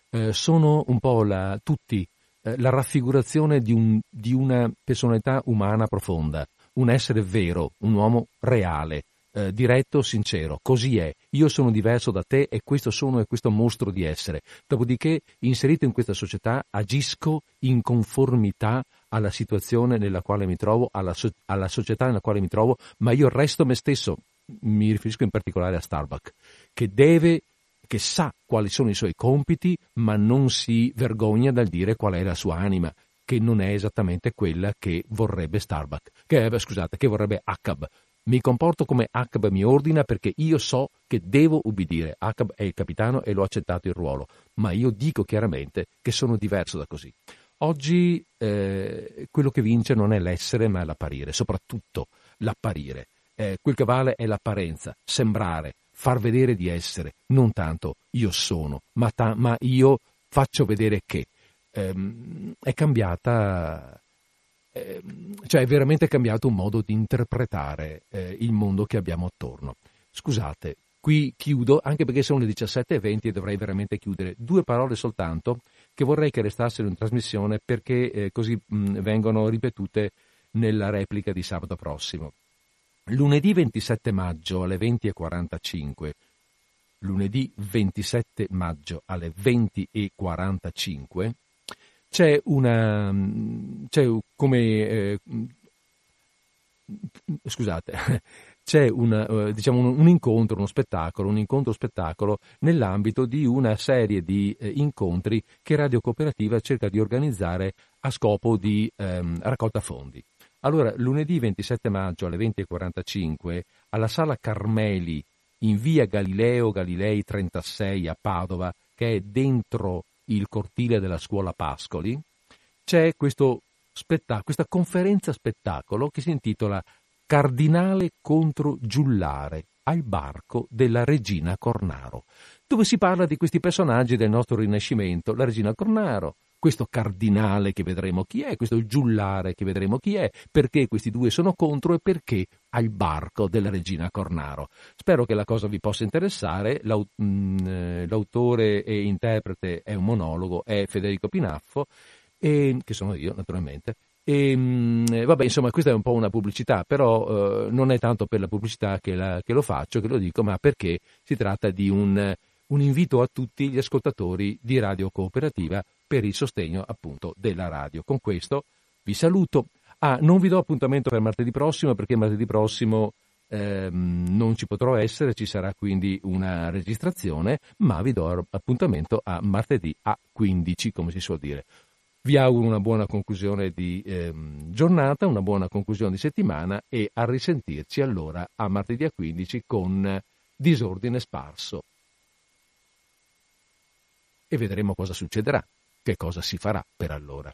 eh, sono un po' la, tutti eh, la raffigurazione di, un, di una personalità umana profonda, un essere vero, un uomo reale, eh, diretto, sincero, così è, io sono diverso da te e questo sono e questo mostro di essere. Dopodiché, inserito in questa società, agisco in conformità alla situazione nella quale mi trovo, alla, so- alla società nella quale mi trovo, ma io resto me stesso. Mi riferisco in particolare a Starbucks, che deve che sa quali sono i suoi compiti, ma non si vergogna dal dire qual è la sua anima, che non è esattamente quella che vorrebbe Starbucks, che, eh, scusate, che vorrebbe Akab, mi comporto come Akab mi ordina perché io so che devo ubbidire. Akab è il capitano e l'ho accettato il ruolo, ma io dico chiaramente che sono diverso da così. Oggi eh, quello che vince non è l'essere, ma è l'apparire, soprattutto l'apparire. Eh, quel che vale è l'apparenza, sembrare, far vedere di essere, non tanto io sono, ma, ta- ma io faccio vedere che. Eh, è cambiata Ehm, cioè è veramente cambiato un modo di interpretare eh, il mondo che abbiamo attorno. Scusate, qui chiudo, anche perché sono le 17.20 e dovrei veramente chiudere. Due parole soltanto che vorrei che restassero in trasmissione perché eh, così mh, vengono ripetute nella replica di sabato prossimo. Lunedì 27 maggio alle 20.45, lunedì 27 maggio alle 20.45, c'è una c'è come eh, scusate c'è una, eh, diciamo un, incontro, uno spettacolo, un incontro spettacolo nell'ambito di una serie di eh, incontri che Radio Cooperativa cerca di organizzare a scopo di ehm, raccolta fondi. Allora, lunedì 27 maggio alle 20.45 alla Sala Carmeli in via Galileo Galilei 36 a Padova, che è dentro il cortile della scuola Pascoli, c'è spetta- questa conferenza spettacolo che si intitola Cardinale contro Giullare al barco della regina Cornaro, dove si parla di questi personaggi del nostro Rinascimento, la regina Cornaro, questo cardinale che vedremo chi è, questo giullare che vedremo chi è, perché questi due sono contro e perché al barco della regina Cornaro. Spero che la cosa vi possa interessare. Mm, eh, l'autore e interprete è un monologo, è Federico Pinaffo, e, che sono io naturalmente. E, mm, vabbè, insomma, questa è un po' una pubblicità, però eh, non è tanto per la pubblicità che, la, che, lo faccio, che lo dico, ma perché si tratta di un, un invito a tutti gli ascoltatori di Radio Cooperativa per il sostegno appunto della radio. Con questo vi saluto. Ah, non vi do appuntamento per martedì prossimo perché martedì prossimo ehm, non ci potrò essere, ci sarà quindi una registrazione, ma vi do appuntamento a martedì a 15, come si suol dire. Vi auguro una buona conclusione di ehm, giornata, una buona conclusione di settimana e a risentirci allora a martedì a 15 con Disordine Sparso. E vedremo cosa succederà che cosa si farà per allora.